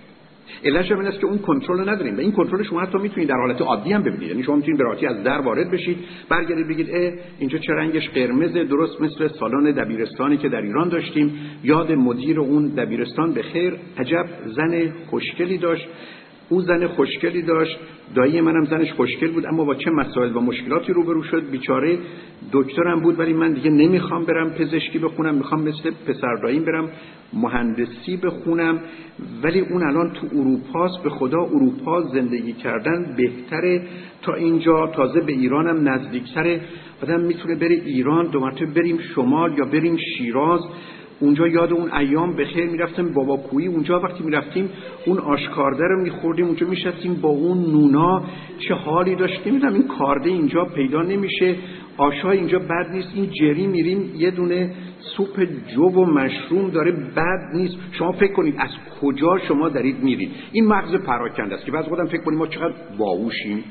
[SPEAKER 1] علتش این است که اون کنترل رو نداریم. و این کنترل شما حتی می‌تونید در حالت عادی هم ببینید. یعنی شما می‌تونید به از در وارد بشید برگردید بگید اه اینجا چه رنگش؟ قرمز درست مثل سالن دبیرستانی که در ایران داشتیم. یاد مدیر اون دبیرستان به خیر. عجب زن خوشگلی داشت. او زن خوشگلی داشت. دایی منم زنش خوشگل بود اما با چه مسائل و مشکلاتی روبرو شد. بیچاره دکترم بود ولی من دیگه نمی‌خوام برم پزشکی بخونم می‌خوام مثل پسر داییم برم مهندسی بخونم. ولی اون الان تو اروپاست به خدا اروپا زندگی کردن بهتره. تا اینجا تازه به ایرانم نزدیکتره. آدم می‌تونه بره ایران دو مرتبه بریم شمال یا بریم شیراز. اونجا یاد اون ایام به خیر می‌رفتم. بابا کویی اونجا وقتی می‌رفتیم اون آشکارده رو میخوردیم اونجا میشستیم با اون نونا. چه حالی داشت؟ نمی‌دونم این کارده اینجا پیدا نمیشه. آشا اینجا بد نیست. این جری میریم یه دونه سوپ جو و mushroom داره بد نیست. شما فکر کنید از کجا شما دارید میرید؟ این مغز پراکنده است که بعض خودم فکر کنیم ما چقدر باهوشیم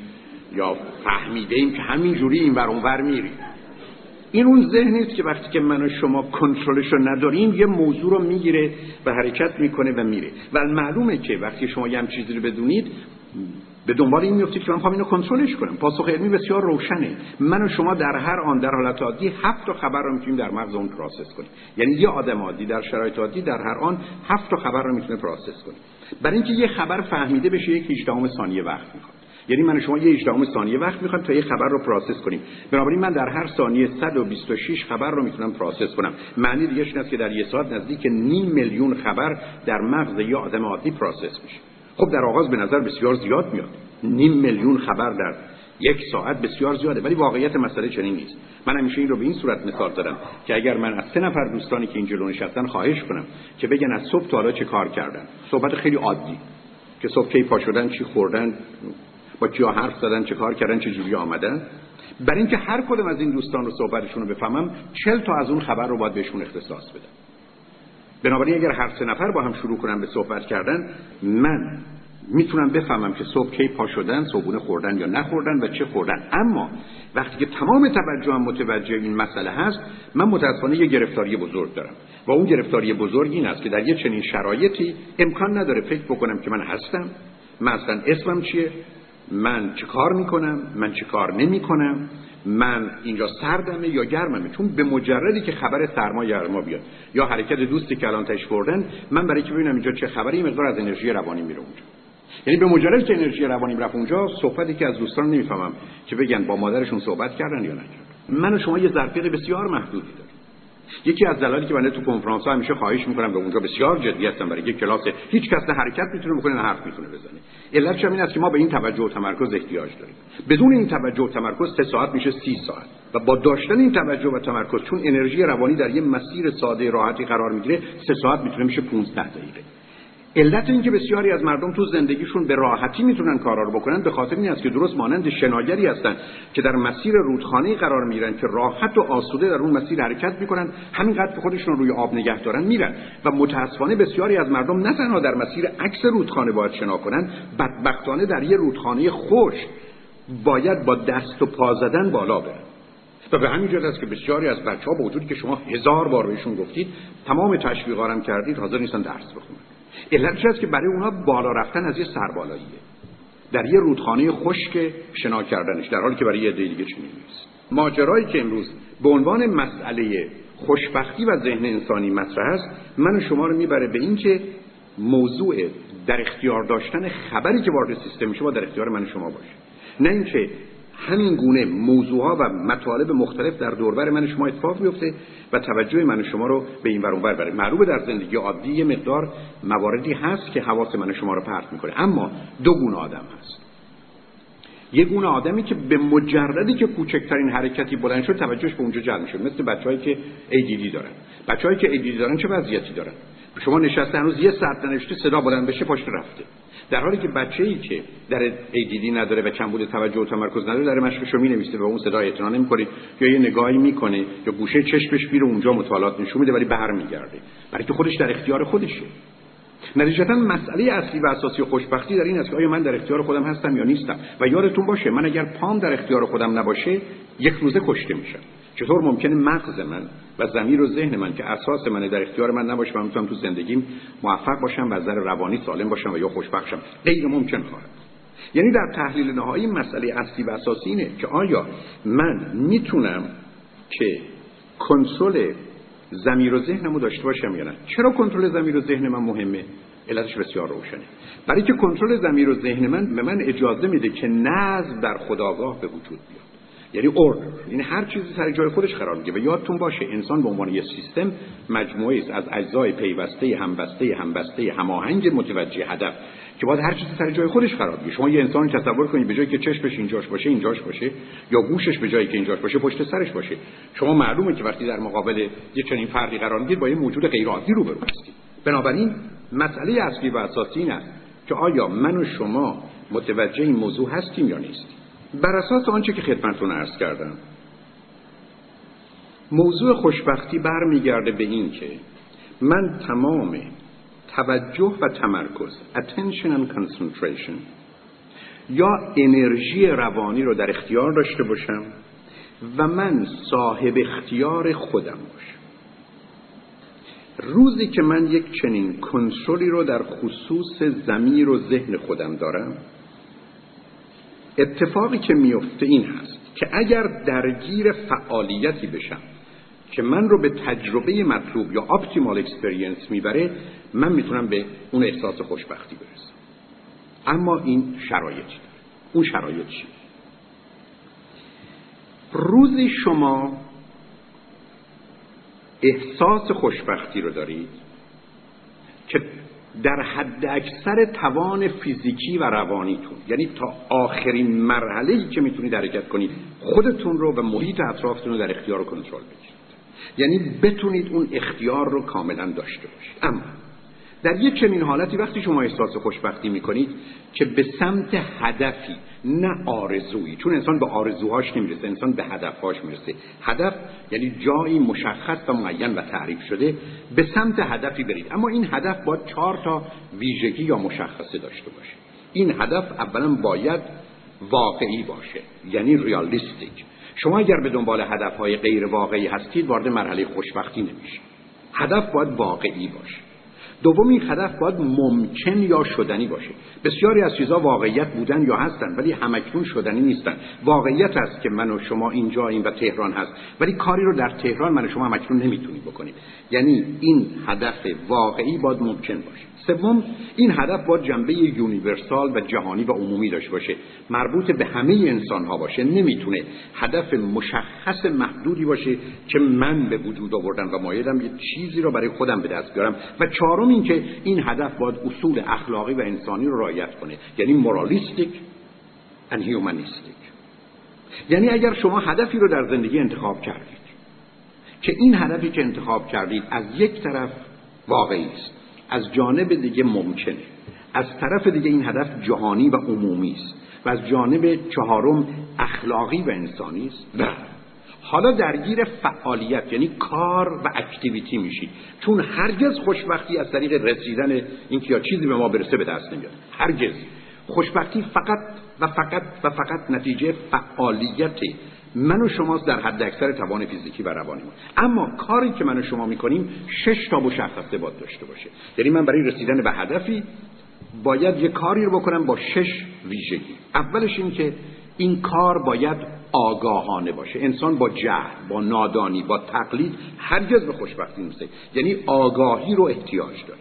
[SPEAKER 1] یا فهمیده ایم که همین جوری این ور اونور میریم. این اون ذهنی است که وقتی که من و شما کنترلش رو نداریم یه موضوع رو می‌گیره و حرکت می‌کنه و میره. و معلومه که وقتی شما یه هم چیزی رو بدونید به دنبال این میفتید که من می‌خواهم اینو کنترلش کنم. پاسخ علمی بسیار روشنه. من و شما در هر آن در حالت عادی هفت تا خبر رو می‌تونیم در مغزمون process کنیم. یعنی یه آدم عادی در شرایط عادی در هر آن هفت تا خبر رو می‌تونه process کنیم برای اینکه یه خبر فهمیده بشه یک 18 ثانیه وقت می‌خواد. یعنی من شما یه 18 ثانیه وقت می‌خوام تا یه خبر رو process کنیم. بنابراین من در هر ثانیه 126 خبر رو می‌تونم process کنم. معنی دیگه این است که در یه ساعت نزدیک نیم میلیون خبر در مغز یه آدم عادی process میشه. خب در آغاز به نظر بسیار زیاد میاد. نیم میلیون خبر در یک ساعت بسیار زیاده ولی واقعیت مسئله چنین نیست. من همیشه این رو به این صورت مثال دارم که اگر من از سه نفر دوستانی که اینجا نشستن خواهش کنم که بگن از صبح تا حالا چه کار کردن. صحبت خیلی عادی. که صبح کی پا شدن چی خوردن با کیا حرف زدن چه کار کردن چه جوری آمدن. برای اینکه هر کدوم از این دوستان رو صحبتشون رو بفهمم چل تا از اون خبر رو باید بهشون اختصاص بدم. بنابراین اگر هر سه نفر با هم شروع کنن به صحبت کردن من می‌تونم بفهمم که صبح کی پا شدن صبحونه خوردن یا نخوردن و چه خوردن. اما وقتی که تمام توجهم متوجه این مسئله هست من متاسفانه یه گرفتاری بزرگ دارم. و اون گرفتاری بزرگ این است که در یه چنین شرایطی امکان نداره فکر بکنم که من هستم. من اصلا اسمم چیه؟ من چه کار می‌کنم؟ من چه کار نمی‌کنم؟ من اینجا سردمه یا گرممه؟ چون به مجردی که خبر سرما گرما بیاد. یا حرکت دوستی که الان تش بردن من برای که ببینم اینجا چه خبری مقدار از انرژی روانی میره اونجا. یعنی به مجردی که انرژی روانی رفت اونجا صحبتی که از دوستان نمی‌فهمم که بگن با مادرشون صحبت کردن یا نکردن. من و شما یه ظرفیت بسیار محدودی داریم. یکی از دلایلی که من تو کنفرانس ها همیشه خواهش می‌کنم به اونجا بسیار جدی هستم برای یک کلاس هیچ کس نه حرکت می‌تونه بکنه نه حرف می‌تونه بزنه. علتش این است که ما به این توجه و تمرکز احتیاج داریم. بدون این توجه و تمرکز سه ساعت میشه سی ساعت. و با داشتن این توجه و تمرکز چون انرژی روانی در یه مسیر ساده راحتی قرار می‌گیره سه ساعت می‌تونه میشه 15 دقیقه. علت اینکه بسیاری از مردم تو زندگیشون به راحتی می‌تونن کارا رو بکنن به خاطر این است که درست مانند شناگری هستن که در مسیر رودخانه قرار می‌گیرن که راحت و آسوده در اون مسیر حرکت می‌کنن همینقدر که خودشون روی آب نگه دارن میرن و متاسفانه بسیاری از مردم نه تنها در مسیر عکس رودخانه باید شنا کنن بدبختانه در یه رودخانه خوش باید با دست و پا زدن بالا برن. و به همین جهت است که بسیاری از بچه ها با وجودی که شما هزار بار بهشون گفتید تمام تشویقارم کردید حاضر نیستن درس بخونن. علتش است که برای اونا بالا رفتن از یه سربالاییه. در یه رودخانه خشک شنا کردنش در حالی که برای یه دیگه چنین نیست. ماجرایی که امروز به عنوان مسئله خوشبختی و ذهن انسانی مطرح است من و شما رو می‌بره به اینکه موضوع در اختیار داشتن خبری که وارد سیستم شما در اختیار من و شما باشه. نه اینکه همین گونه موضوعها و مطالب مختلف در دوربر من شما اتفاق بیفته و توجه من شما رو به این ور بره معلومه در زندگی عادی یه مقدار مواردی هست که حواس من شما رو پرت می‌کنه. اما دو گونه آدم هست. یه گونه آدمی که به مجردی که کوچکترین حرکتی بلند شد توجهش به اونجا جلب میشه مثل بچه‌هایی که ADD دارن. بچه‌هایی که ADD دارن چه وضعیتی دارن؟ شما نشسته هنوز یه ساعت ننوشته صدا بلند بشه پاشت رفته. در حالی که بچه ای که در ADD نداره و کمبود توجه و تمرکز نداره در مشقش رو می‌نویسه و اون صدا اعتنا نمی‌کنه یا یه نگاهی می‌کنه یا گوشه چشمش میره اونجا مطالعات نشون میده ولی برمیگرده. برای که خودش در اختیار خودشه. نتیجتا مسئله اصلی و اساسی خوشبختی در این است که آیا من در اختیار خودم هستم یا نیستم؟ و یادتون باشه من اگر پام در اختیار خودم نباشه یک روزه کشته میشم. چطور ممکنه مغز من و زمیر و ذهن من که اساس من در اختیار من نباشه و می‌تونم تو زندگیم موفق باشم و از روانی سالم باشم و یا خوشبخت شم. غیر ممکن خواهد. یعنی در تحلیل نهایی مسئله اصلی و اساسی اینه که آیا من می‌تونم که کنترل زمیر و ذهنمو داشته باشم یا نه؟ چرا کنترل زمیر و ذهن من مهمه؟ علتش بسیار روشنه. برای که کنترل زمیر و ذهن من به من اجازه میده که نظم در خداگاه به وجود بیاد. یعنی اوردر یعنی هر چیزی سر جای خودش قرار می‌گیره. و یادتون باشه انسان به عنوان یه سیستم مجموعه است از اجزای پیوسته همبسته همبسته هماهنگ متوجه هدف که باید هر چیزی سر جای خودش قرار بگیره. شما یه انسان تصور کنید به جایی که چشمش اینجاش باشه اینجاش باشه یا گوشش به جایی که اینجاش باشه پشت سرش باشه. شما معلومه که وقتی در مقابل یه چنین فردی قرار می‌گیرید با یه موجود غیر عادی روبرو هستید. بنابراین مسئله اصلی و اساسی این است که آیا من و شما متوجه این موضوع هستیم یا نیستیم؟ بر اساس آنچه که خدمتتون عرض کردم. موضوع خوشبختی برمیگرده به این که من تمام توجه و تمرکز attention and concentration یا انرژی روانی رو در اختیار داشته باشم و من صاحب اختیار خودم باشم. روزی که من یک چنین کنترلی رو در خصوص زمیر و ذهن خودم دارم اتفاقی که میفته این هست که اگر درگیر فعالیتی بشم که من رو به تجربه مطلوب یا optimal experience می‌بره من می‌تونم به اون احساس خوشبختی برسم. اما این شرایطی اون شرایط چیه؟ روزی شما احساس خوشبختی رو دارید در حد اکثر توان فیزیکی و روانیتون. یعنی تا آخرین مرحله که می‌تونید حرکت کنید خودتون رو و محیط اطرافتون رو در اختیار کنترل بگیرید. یعنی بتونید اون اختیار رو کاملا داشته باشید. اما در یک چنین حالتی وقتی شما احساس خوشبختی می‌کنید که به سمت هدفی نه آرزویی. چون انسان به آرزوهاش نمی‌رسه انسان به هدفهاش می‌رسه. هدف یعنی جایی مشخص و معین و تعریف شده به سمت هدفی برید. اما این هدف باید چهار تا ویژگی یا مشخصه داشته باشه. این هدف اولا باید واقعی باشه یعنی ریالیستیک شما اگر به دنبال هدفهای غیر واقعی هستید وارد مرحله خوشبختی نمیشید. هدف باید واقعی باشه. دوم این هدف باید ممکن یا شدنی باشه. بسیاری از چیزها واقعیت بودن یا هستن ولی همکنون شدنی نیستن. واقعیت است که من و شما اینجاییم و تهران هست ولی کاری رو در تهران من و شما همکنون نمی‌تونیم بکنیم. یعنی این هدف واقعی باید ممکن باشه. سوم این هدف باید جنبه یونیورسال و جهانی و عمومی داشته باشه. مربوط به همه انسان ها باشه. نمی‌تونه هدف مشخص محدودی باشه که من به وجود آوردم و مایلم یه چیزی رو برای خودم به دست بیارم. و چهارم این که این هدف باید اصول اخلاقی و انسانی رو رعایت کنه. یعنی مورالیستیک and هیومانیستیک یعنی اگر شما هدفی رو در زندگی انتخاب کردید که این هدفی که انتخاب کردید از یک طرف واقعی است از جانب دیگه ممکنه. از طرف دیگه این هدف جهانی و عمومی است و از جانب چهارم اخلاقی و انسانی است. حالا درگیر فعالیت یعنی کار و اکتیویتی میشید چون هرگز خوشبختی از طریق رسیدن اینکه یا چیزی به ما برسه به دست نمیاد. هرگز. خوشبختی فقط و فقط و فقط نتیجه فعالیت من و شماست در حد اکثر توان فیزیکی و روانی ما اما کاری که من و شما می‌کنیم شش تا مشخصه باید داشته باشه. یعنی من برای رسیدن به هدفی باید یه کاری رو بکنم با شش ویژگی. اولش این که این کار باید آگاهانه باشه. انسان با جهل با نادانی با تقلید هرگز به خوشبختی نمی‌رسه. یعنی آگاهی رو احتیاج داره.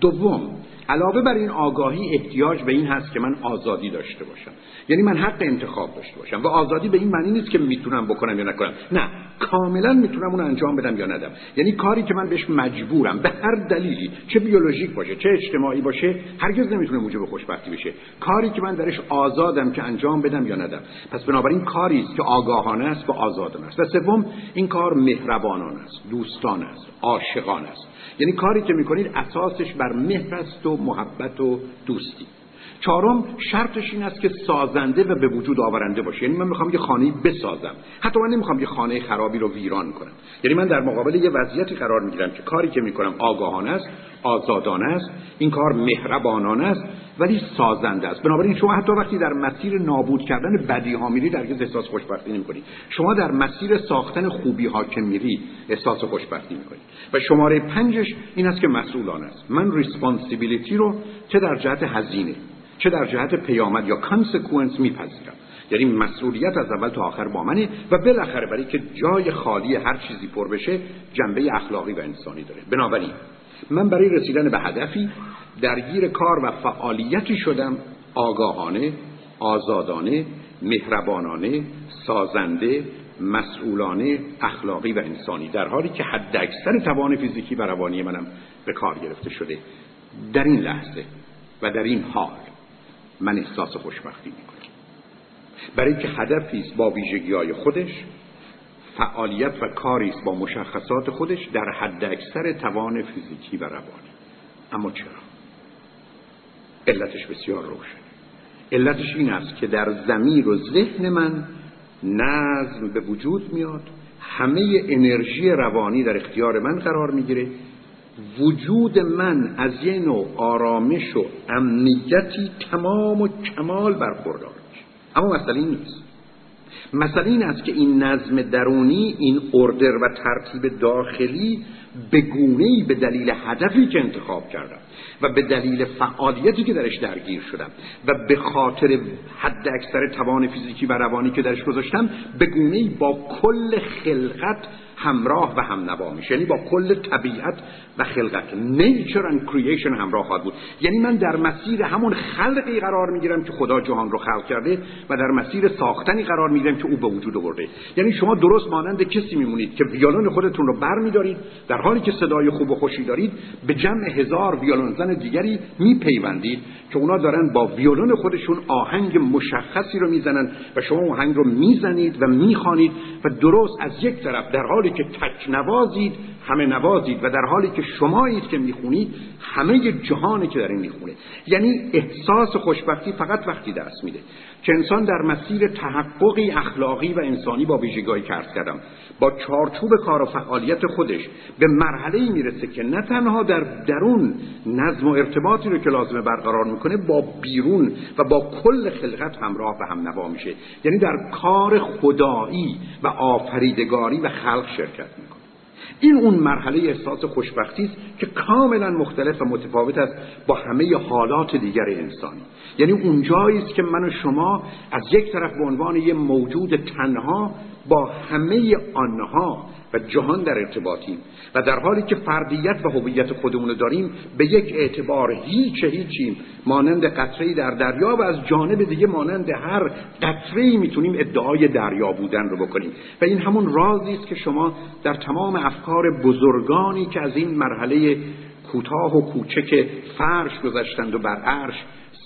[SPEAKER 1] دوم علاوه بر این آگاهی احتیاج به این هست که من آزادی داشته باشم. یعنی من حق انتخاب داشته باشم. و آزادی به این معنی نیست که می‌تونم بکنم یا نکنم. نه کاملا می‌تونم اون انجام بدم یا ندم. یعنی کاری که من بهش مجبورم به هر دلیلی چه بیولوژیک باشه چه اجتماعی باشه هرگز نمی‌تونه موجب خوشبختی بشه. کاری که من درش آزادم که انجام بدم یا ندم. پس بنابراین کاری است که آگاهانه است و آزادانه است. و سوم این کار مهربانانه است دوستانه است عاشقانه است. یعنی کاری که می‌کنید اساسش بر مهر است و محبت و دوستی. چهارم شرطش این است که سازنده و به وجود آورنده باشه. یعنی من می‌خوام یه خانه بسازم. حتی من نمی‌خوام یه خانه خرابی رو ویران کنم. یعنی من در مقابل یه وضعیتی قرار می‌گیرم که کاری که می‌کنم آگاهانه است آزادانه است این کار مهربانانه است ولی سازنده است. بنابراین شما حتی وقتی در مسیر نابود کردن بدی ها میری هرگز احساس خوشبختی نمی‌کنی. شما در مسیر ساختن خوبی ها که میری احساس خوشبختی می‌کنی. و شماره پنجش این است که مسئولانه است. من responsibility رو چه در جهت هزینه؟ چه در جهت پیامد یا consequence میپذیرم. یعنی مسئولیت از اول تا آخر با منه و بالاخره برای که جای خالی هر چیزی پر بشه جنبه اخلاقی و انسانی داره. بنابراین من برای رسیدن به هدفی درگیر کار و فعالیتی شدم آگاهانه آزادانه مهربانانه سازنده مسئولانه اخلاقی و انسانی. در حالی که حد اکثر توان فیزیکی و روانی منم به کار گرفته شده. در این لحظه و در این حال من احساس خوشبختی می‌کنم. برای که هدفی است با ویژگی های خودش فعالیت و کاری است با مشخصات خودش در حد اکثر توان فیزیکی و روانی. اما چرا؟ علتش بسیار روشن علتش این است که در زمیر و ذهن من نظم به وجود میاد همه انرژی روانی در اختیار من قرار می‌گیره وجود من از یه نوع آرامش و امنیتی تمام و کمال برخوردار اما مسئله این نیست. مسئله این است که این نظم درونی این اردر و ترتیب داخلی به گونه به دلیل هدفی که انتخاب کردم و به دلیل فعالیتی که درش درگیر شدم و به خاطر حد اکثر توان فیزیکی و روانی که درش گذاشتم به گونه با کل خلقت همراه و هم نوا میشه. یعنی با کل طبیعت و خلقت. نیچر اند کریشن همراه خواهد بود. یعنی من در مسیر همون خلقی قرار می‌گیرم که خدا جهان رو خلق کرده و در مسیر ساختنی قرار می‌گیرم که او به وجود آورده. یعنی شما درست مانند کسی میمونید که ویولون خودتون رو بر میدارید در حالی که صدای خوب و خوشی دارید به جمع هزار ویولون زن دیگری میپیوندید که اونا دارن با ویولون خودشون آهنگ مشخصی رو می‌زنن و شما آهنگ رو می‌زنید و می‌خوانید و درست از یک طرف در حالی که تک نوازید همه نوازید و در حالی که شمایید که می‌خونید همه جهانی که در این می‌خونه. یعنی احساس خوشبختی فقط وقتی دست میده. که انسان در مسیر تحققی اخلاقی و انسانی با ویژگاهی کرد کردم با چارچوب کار و فعالیت خودش به مرحله می‌رسه که نه تنها در درون نظم و ارتباطی رو که لازمه برقرار می‌کنه با بیرون و با کل خلقت همراه و هم نوا میشه. یعنی در کار خدایی و آفریدگاری و خلق شرکت می‌کنه. این اون مرحله احساس خوشبختی است که کاملا مختلف و متفاوت است با همه حالات دیگر انسانی. یعنی اونجایی است که من و شما از یک طرف به عنوان یه موجود تنها با همه آنها و جهان در ارتباطیم و در حالی که فردیت و هویت خودمون رو داریم به یک اعتبار هیچ هیچیم. مانند قطره در دریا و از جانب دیگه مانند هر قطره می‌تونیم ادعای دریا بودن رو بکنیم. و این همون رازی است که شما در تمام افکار بزرگانی که از این مرحله کوتاه و کوچک فرش گذشتند و بر عرش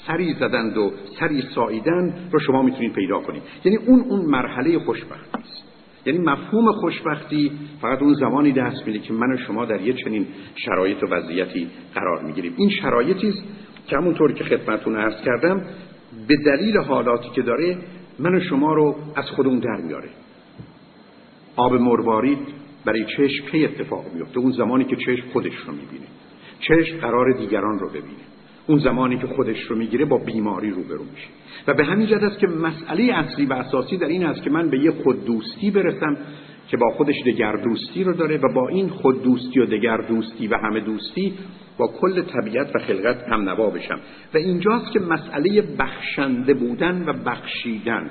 [SPEAKER 1] سری زدند و سری ساییدن رو شما می‌تونید پیدا کنید. یعنی اون اون مرحله خوشبختی است. یعنی مفهوم خوشبختی فقط اون زمانی دست میده که من و شما در یه چنین شرایط و وضعیتی قرار می‌گیریم. این شرایطی است که همونطور که خدمتتون عرض کردم به دلیل حالاتی که داره من و شما رو از خودمون در میاره. آب مروارید برای چشم کی اتفاق میفته اون زمانی که چشم خودش رو می‌بینه. چشم قرار دیگران رو ببینه. اون زمانی که خودش رو می‌گیره با بیماری روبرو میشه. و به همین جهت است که مسئله اصلی و اساسی در این است که من به یه خود دوستی برسم که با خودش دگر دوستی رو داره و با این خود دوستی و دگر دوستی و همه دوستی با کل طبیعت و خلقت هم نوا بشم. و اینجاست که مسئله بخشنده بودن و بخشیدن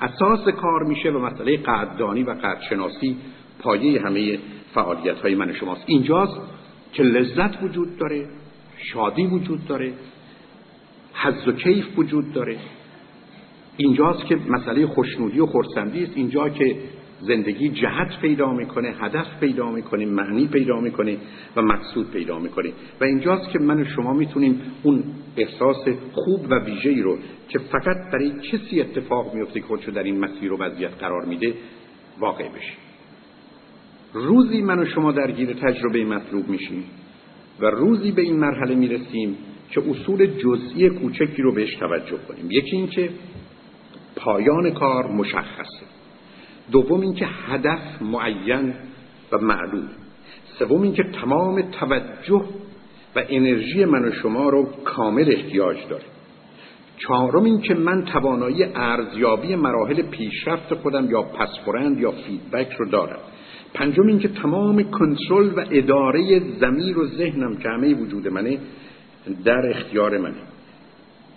[SPEAKER 1] اساس کار میشه و مسئله قدردانی و قدرشناسی پایه همه فعالیت های من شماست. اینجاست که لذت وجود داره شادی وجود داره حز و کیف وجود داره. اینجاست که مسئله خوشنودی و خورسندی است. اینجا که زندگی جهت پیدا می‌کنه هدف پیدا می‌کنه معنی پیدا می‌کنه و مقصود پیدا می‌کنه. و اینجاست که من و شما می‌تونیم اون احساس خوب و ویژه‌ای رو که فقط برای کسی اتفاق میفته که خودشو در این مسیر و وضعیت قرار میده واقع بشه. روزی من و شما درگیر تجربه مطلوب میشیم. و روزی به این مرحله می‌رسیم که اصول جزئی کوچکی رو بهش توجه کنیم. یکی اینکه پایان کار مشخصه. دوم اینکه هدف معین و معلوم. سوم اینکه تمام توجه و انرژی من و شما رو کامل احتیاج داره. چهارم اینکه من توانایی ارزیابی مراحل پیشرفت خودم یا پسپرند یا فیدبک رو دارم. پنجم اینکه تمام کنترل و اداره زمیر و ذهنم که همه وجود منه در اختیار منه.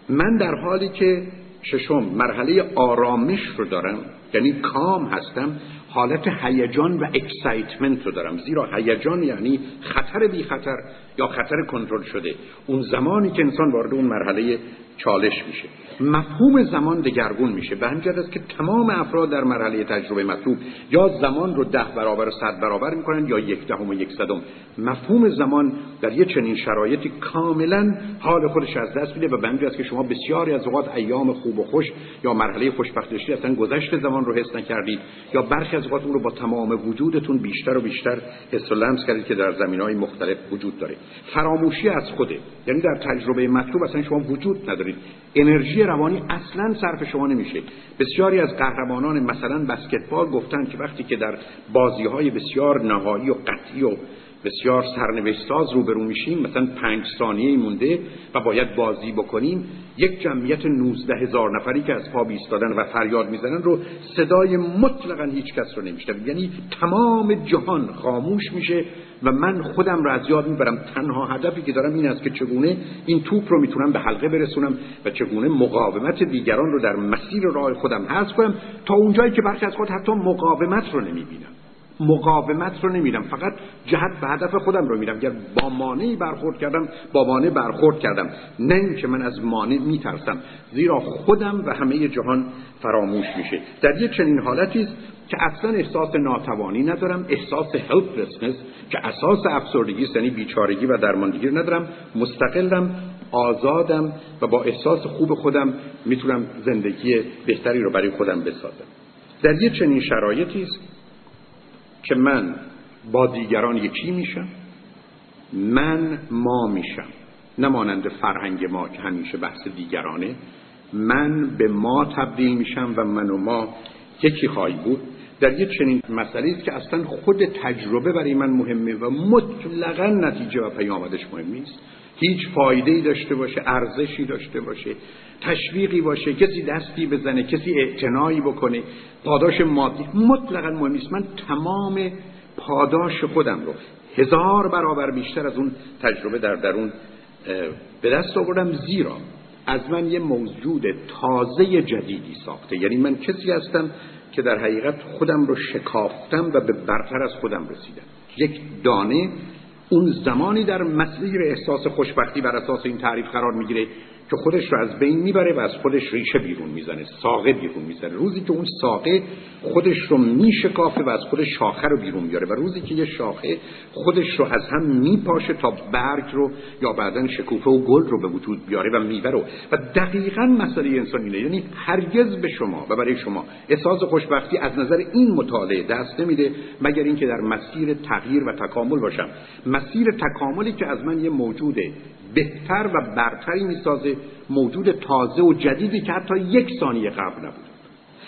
[SPEAKER 1] من در حالی که ششم مرحله آرامش رو دارم یعنی calm هستم حالت هیجان و excitement رو دارم. زیرا هیجان یعنی خطر بی خطر یا خطر کنترل شده. اون زمانی که انسان وارد اون مرحله چالش میشه. مفهوم زمان دگرگون میشه. به همین است که تمام افراد در مرحله تجربه مطلوب یا زمان رو ده برابر و صد برابر می‌کنن یا یک دهم و یک صدم. مفهوم زمان در یه چنین شرایطی کاملا حال خودش از دست میده و به همین که شما بسیاری از اوقات ایام خوب و خوش یا مرحله خوشبختی اصلا گذشت زمان رو حس نکردید یا برخی از اوقات اون رو با تمام وجودتون بیشتر و بیشتر حس و لمس کردید که در زمین های مختلف وجود داره. فراموشی از خوده. یعنی در تجربه مطلوب اصلا شما وجود ندارید. انرژی روانی اصلا صرف شما نمیشه. بسیاری از قهرمانان مثلا بسکتبال گفتن که وقتی که در بازی های بسیار نهایی و قطعی و بسیار سرنوشت ساز روبرو میشیم. مثلا پنج ثانیه مونده و باید بازی بکنیم. یک جمعیت نوزده هزار نفری که از پا بیستادن و فریاد می‌زنن رو صدای مطلقا هیچ کس رو نمیشنویم یعنی تمام جهان خاموش میشه و من خودم رو از یاد می‌برم. تنها هدفی که دارم این است که چگونه این توپ رو می‌تونم به حلقه برسونم و چگونه مقاومت دیگران رو در مسیر راه خودم حذف کنم تا اونجایی که برخی از خود حتی مقاومت رو نمی‌بینم. مقاومت رو نمیرم فقط جهت به هدف خودم رو میرم اگر با مانعی برخورد کردم با مانع برخورد کردم. نه اینکه من از مانع میترسم. زیرا خودم و همه جهان فراموش میشه. در یه چنین حالتی است که اصلا احساس ناتوانی ندارم احساس helplessness که اساس افسردگی یعنی بیچارگی و درماندگی ندارم. مستقلم آزادم و با احساس خوب خودم می‌تونم زندگی بهتری رو برای خودم بسازم. در یه چنین شرایطی است که من با دیگران یکی میشم من ما میشم. نمانند فرهنگ ما که همیشه بحث دیگرانه من به ما تبدیل میشم و من و ما یکی خواهی بود. در یه چنین مسئله است که اصلا خود تجربه برای من مهمه و مطلقا نتیجه و پیامدش مهم نیست. هیچ فایده ای داشته باشه ارزشی داشته باشه تشویقی باشه کسی دستی بزنه کسی اعتنایی بکنه پاداش مادی مطلقا مهم نیست. من تمام پاداش خودم رو هزار برابر بیشتر از اون تجربه در درون به دست آوردم زیرا از من یه موجود تازه جدیدی ساخته. یعنی من کسی هستم که در حقیقت خودم رو شکافتم و به برتر از خودم رسیدم. یک دانه اون زمانی در مسیر احساس خوشبختی بر اساس این تعریف قرار می‌گیره که خودش رو از بین می‌بره و از خودش ریشه بیرون می‌زنه ساقه بیرون می‌زنه. روزی که اون ساقه خودش رو میشکافه و از خودش شاخه رو بیرون میاره و روزی که یه شاخه خودش رو از هم میپاشه تا برگ رو یا بعدا شکوفه و گل رو به وجود بیاره و میوه رو و دقیقا مسئله انسان اینه. یعنی هرگز به شما و برای شما احساس خوشبختی از نظر این مطالعه دست نمیده مگر اینکه در مسیر تغییر و تکامل باشم. مسیر تکاملی که از من یه موجود بهتر و برتری می‌سازه موجود تازه و جدیدی که حتی یک ثانیه قبل نبود.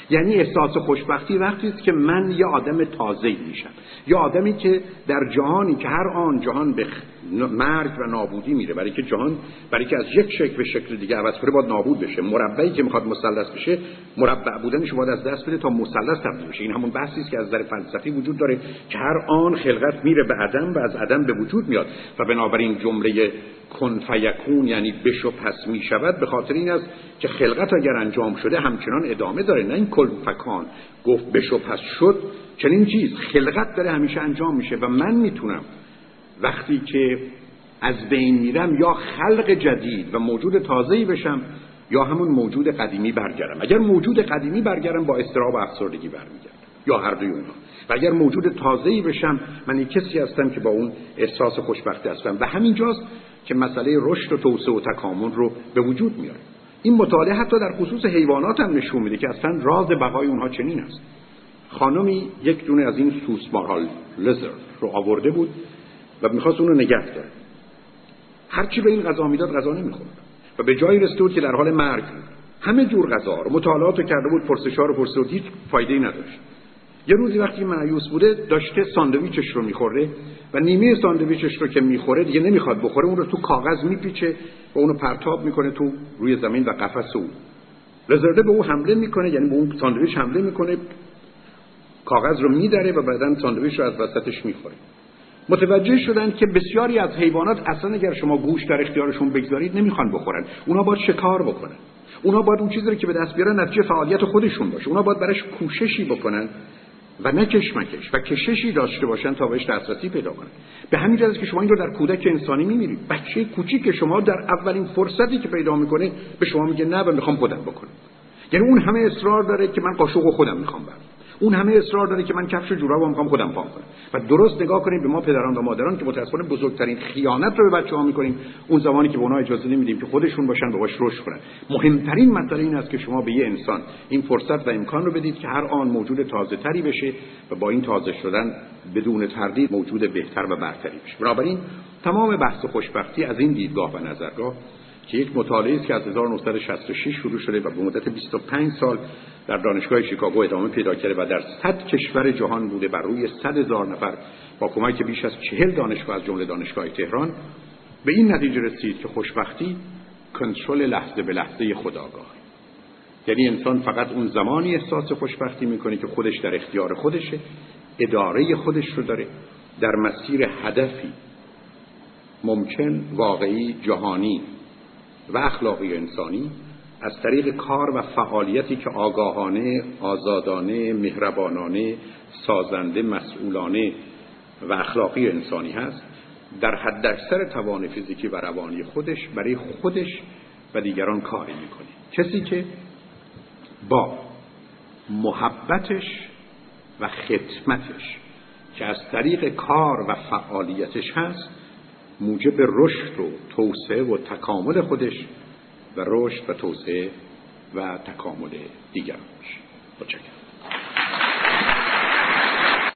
[SPEAKER 1] یعنی احساس خوشبختی وقتی است که من یه آدم تازه میشم. یه آدمی که در جهانی که هر آن جهان به مرگ و نابودی میره. برای که جهان برای که از یک شکل به شکل دیگه عوض کنه باید نابود بشه. مربعی که می‌خواد مثلث بشه مربع بودنش باید از دست بده تا مثلث تبدیل بشه. این همون بحثی است که از نظر فلسفی وجود داره که هر آن خلقت میره به عدم و از عدم به وجود میاد. و بنابراین جمله کن فیکون یعنی بشو پس می‌شود به خاطر این است که خلقت اگر انجام شده همچنان ادامه داره. نه این کل فکان گفت بشو پس شد. چنین چیز خلقت داره همیشه انجام میشه و من می‌تونم وقتی که از بین میرم یا خلق جدید و موجود تازه‌ای بشم یا همون موجود قدیمی برگردم. اگر موجود قدیمی برگردم با استراب و افسردگی برمیگردم. یا هر دوی اونها و اگر موجود تازه‌ای بشم من یک کسی هستم که با اون احساس خوشبختی هستم. و همینجاست که مسئله رشد و توسعه و تکامل رو به وجود میاره این مطالعه حتی در خصوص حیوانات هم نشون میده که اصلا راز بقای اونها چنین است. خانمی یک دونه از این سوسمارال لزر رو آورده بود و می‌خواست اون رو نگه داره هرچی به این غذا می‌داد غذا نمی‌خورد. و به جایی رسید که در حال مرگ بود. همه جور غذا رو مطالعات رو کرده بود پرسشار رو پرسید هیچ فایده ای نداشت. یه روزی وقتی معیوس بوده داشته ساندویچش رو می‌خوره و نیمه ساندویچش رو که می‌خوره دیگه نمی‌خواد بخوره اون رو تو کاغذ میپیچه و اونو پرتاب می‌کنه تو روی زمین و قفس او لزرده به او حمله می‌کنه یعنی به اون ساندویچ حمله می‌کنه کاغذ رو میدره و بعدا ساندویچ رو از وسطش می‌خوره. متوجه شدن که بسیاری از حیوانات اصلا اگر شما گوش در اختیارشون بگذارید نمی‌خوان بخورن. اونا باید شکار بکنن. اونا باید اون چیزی رو که به دست بیارن نتیجه فعالیت خودشون باشه. اونا باید براش کوششی بکنن و نه کشمکش و کششی داشته باشن تا بهش دسترسی پیدا کنن. به همین جهت که شما این رو در کودک انسانی میمیرید. بچه کوچیک شما در اولین فرصتی که پیدا می‌کنه به شما میگه نه و می‌خوام خودم بکنم. یعنی اون همه اصرار داره که من قاشق خودم می‌خوام برم. اون همه اصرار داره که من کفش جورابو می‌خوام خودم پام کنم. و درست نگاه کنیم به ما پدران و مادران که متأسفانه بزرگترین خیانت رو به بچه ها می‌کنیم. اون زمانی که به اونها اجازه نمیدیم که خودشون باشن باش رشد کنن. مهمترین مسئله این است که شما به یه انسان این فرصت و امکان رو بدید که هر آن موجود تازه تری بشه و با این تازه شدن بدون تردید موجود بهتر و برتری بشه. بنابراین تمام بحث خوشبختی از این دیدگاه و نظرگاه که یک مطالعه است که از 1966 شروع شده و به مدت 25 سال در دانشگاه شیکاگو ادامه پیدا کرده و در 100 کشور جهان بوده بر روی 100 هزار نفر با کمک بیش از 40 دانشگاه از جمله دانشگاه تهران به این نتیجه رسید که خوشبختی کنترل لحظه به لحظه خداگاه یعنی انسان فقط اون زمانی احساس خوشبختی می‌کنه که خودش در اختیار خودشه اداره خودش رو داره در مسیر هدفی ممکن واقعی جهانی و اخلاقی انسانی از طریق کار و فعالیتی که آگاهانه، آزادانه، مهربانانه، سازنده، مسئولانه و اخلاقی انسانی هست در حد اکثر توان فیزیکی و روانی خودش برای خودش و دیگران کاری می‌کنه. کسی که با محبتش و خدمتش که از طریق کار و فعالیتش هست موجب رشد و توسعه و تکامل خودش و رشد و توسعه و تکامل دیگران متشکرم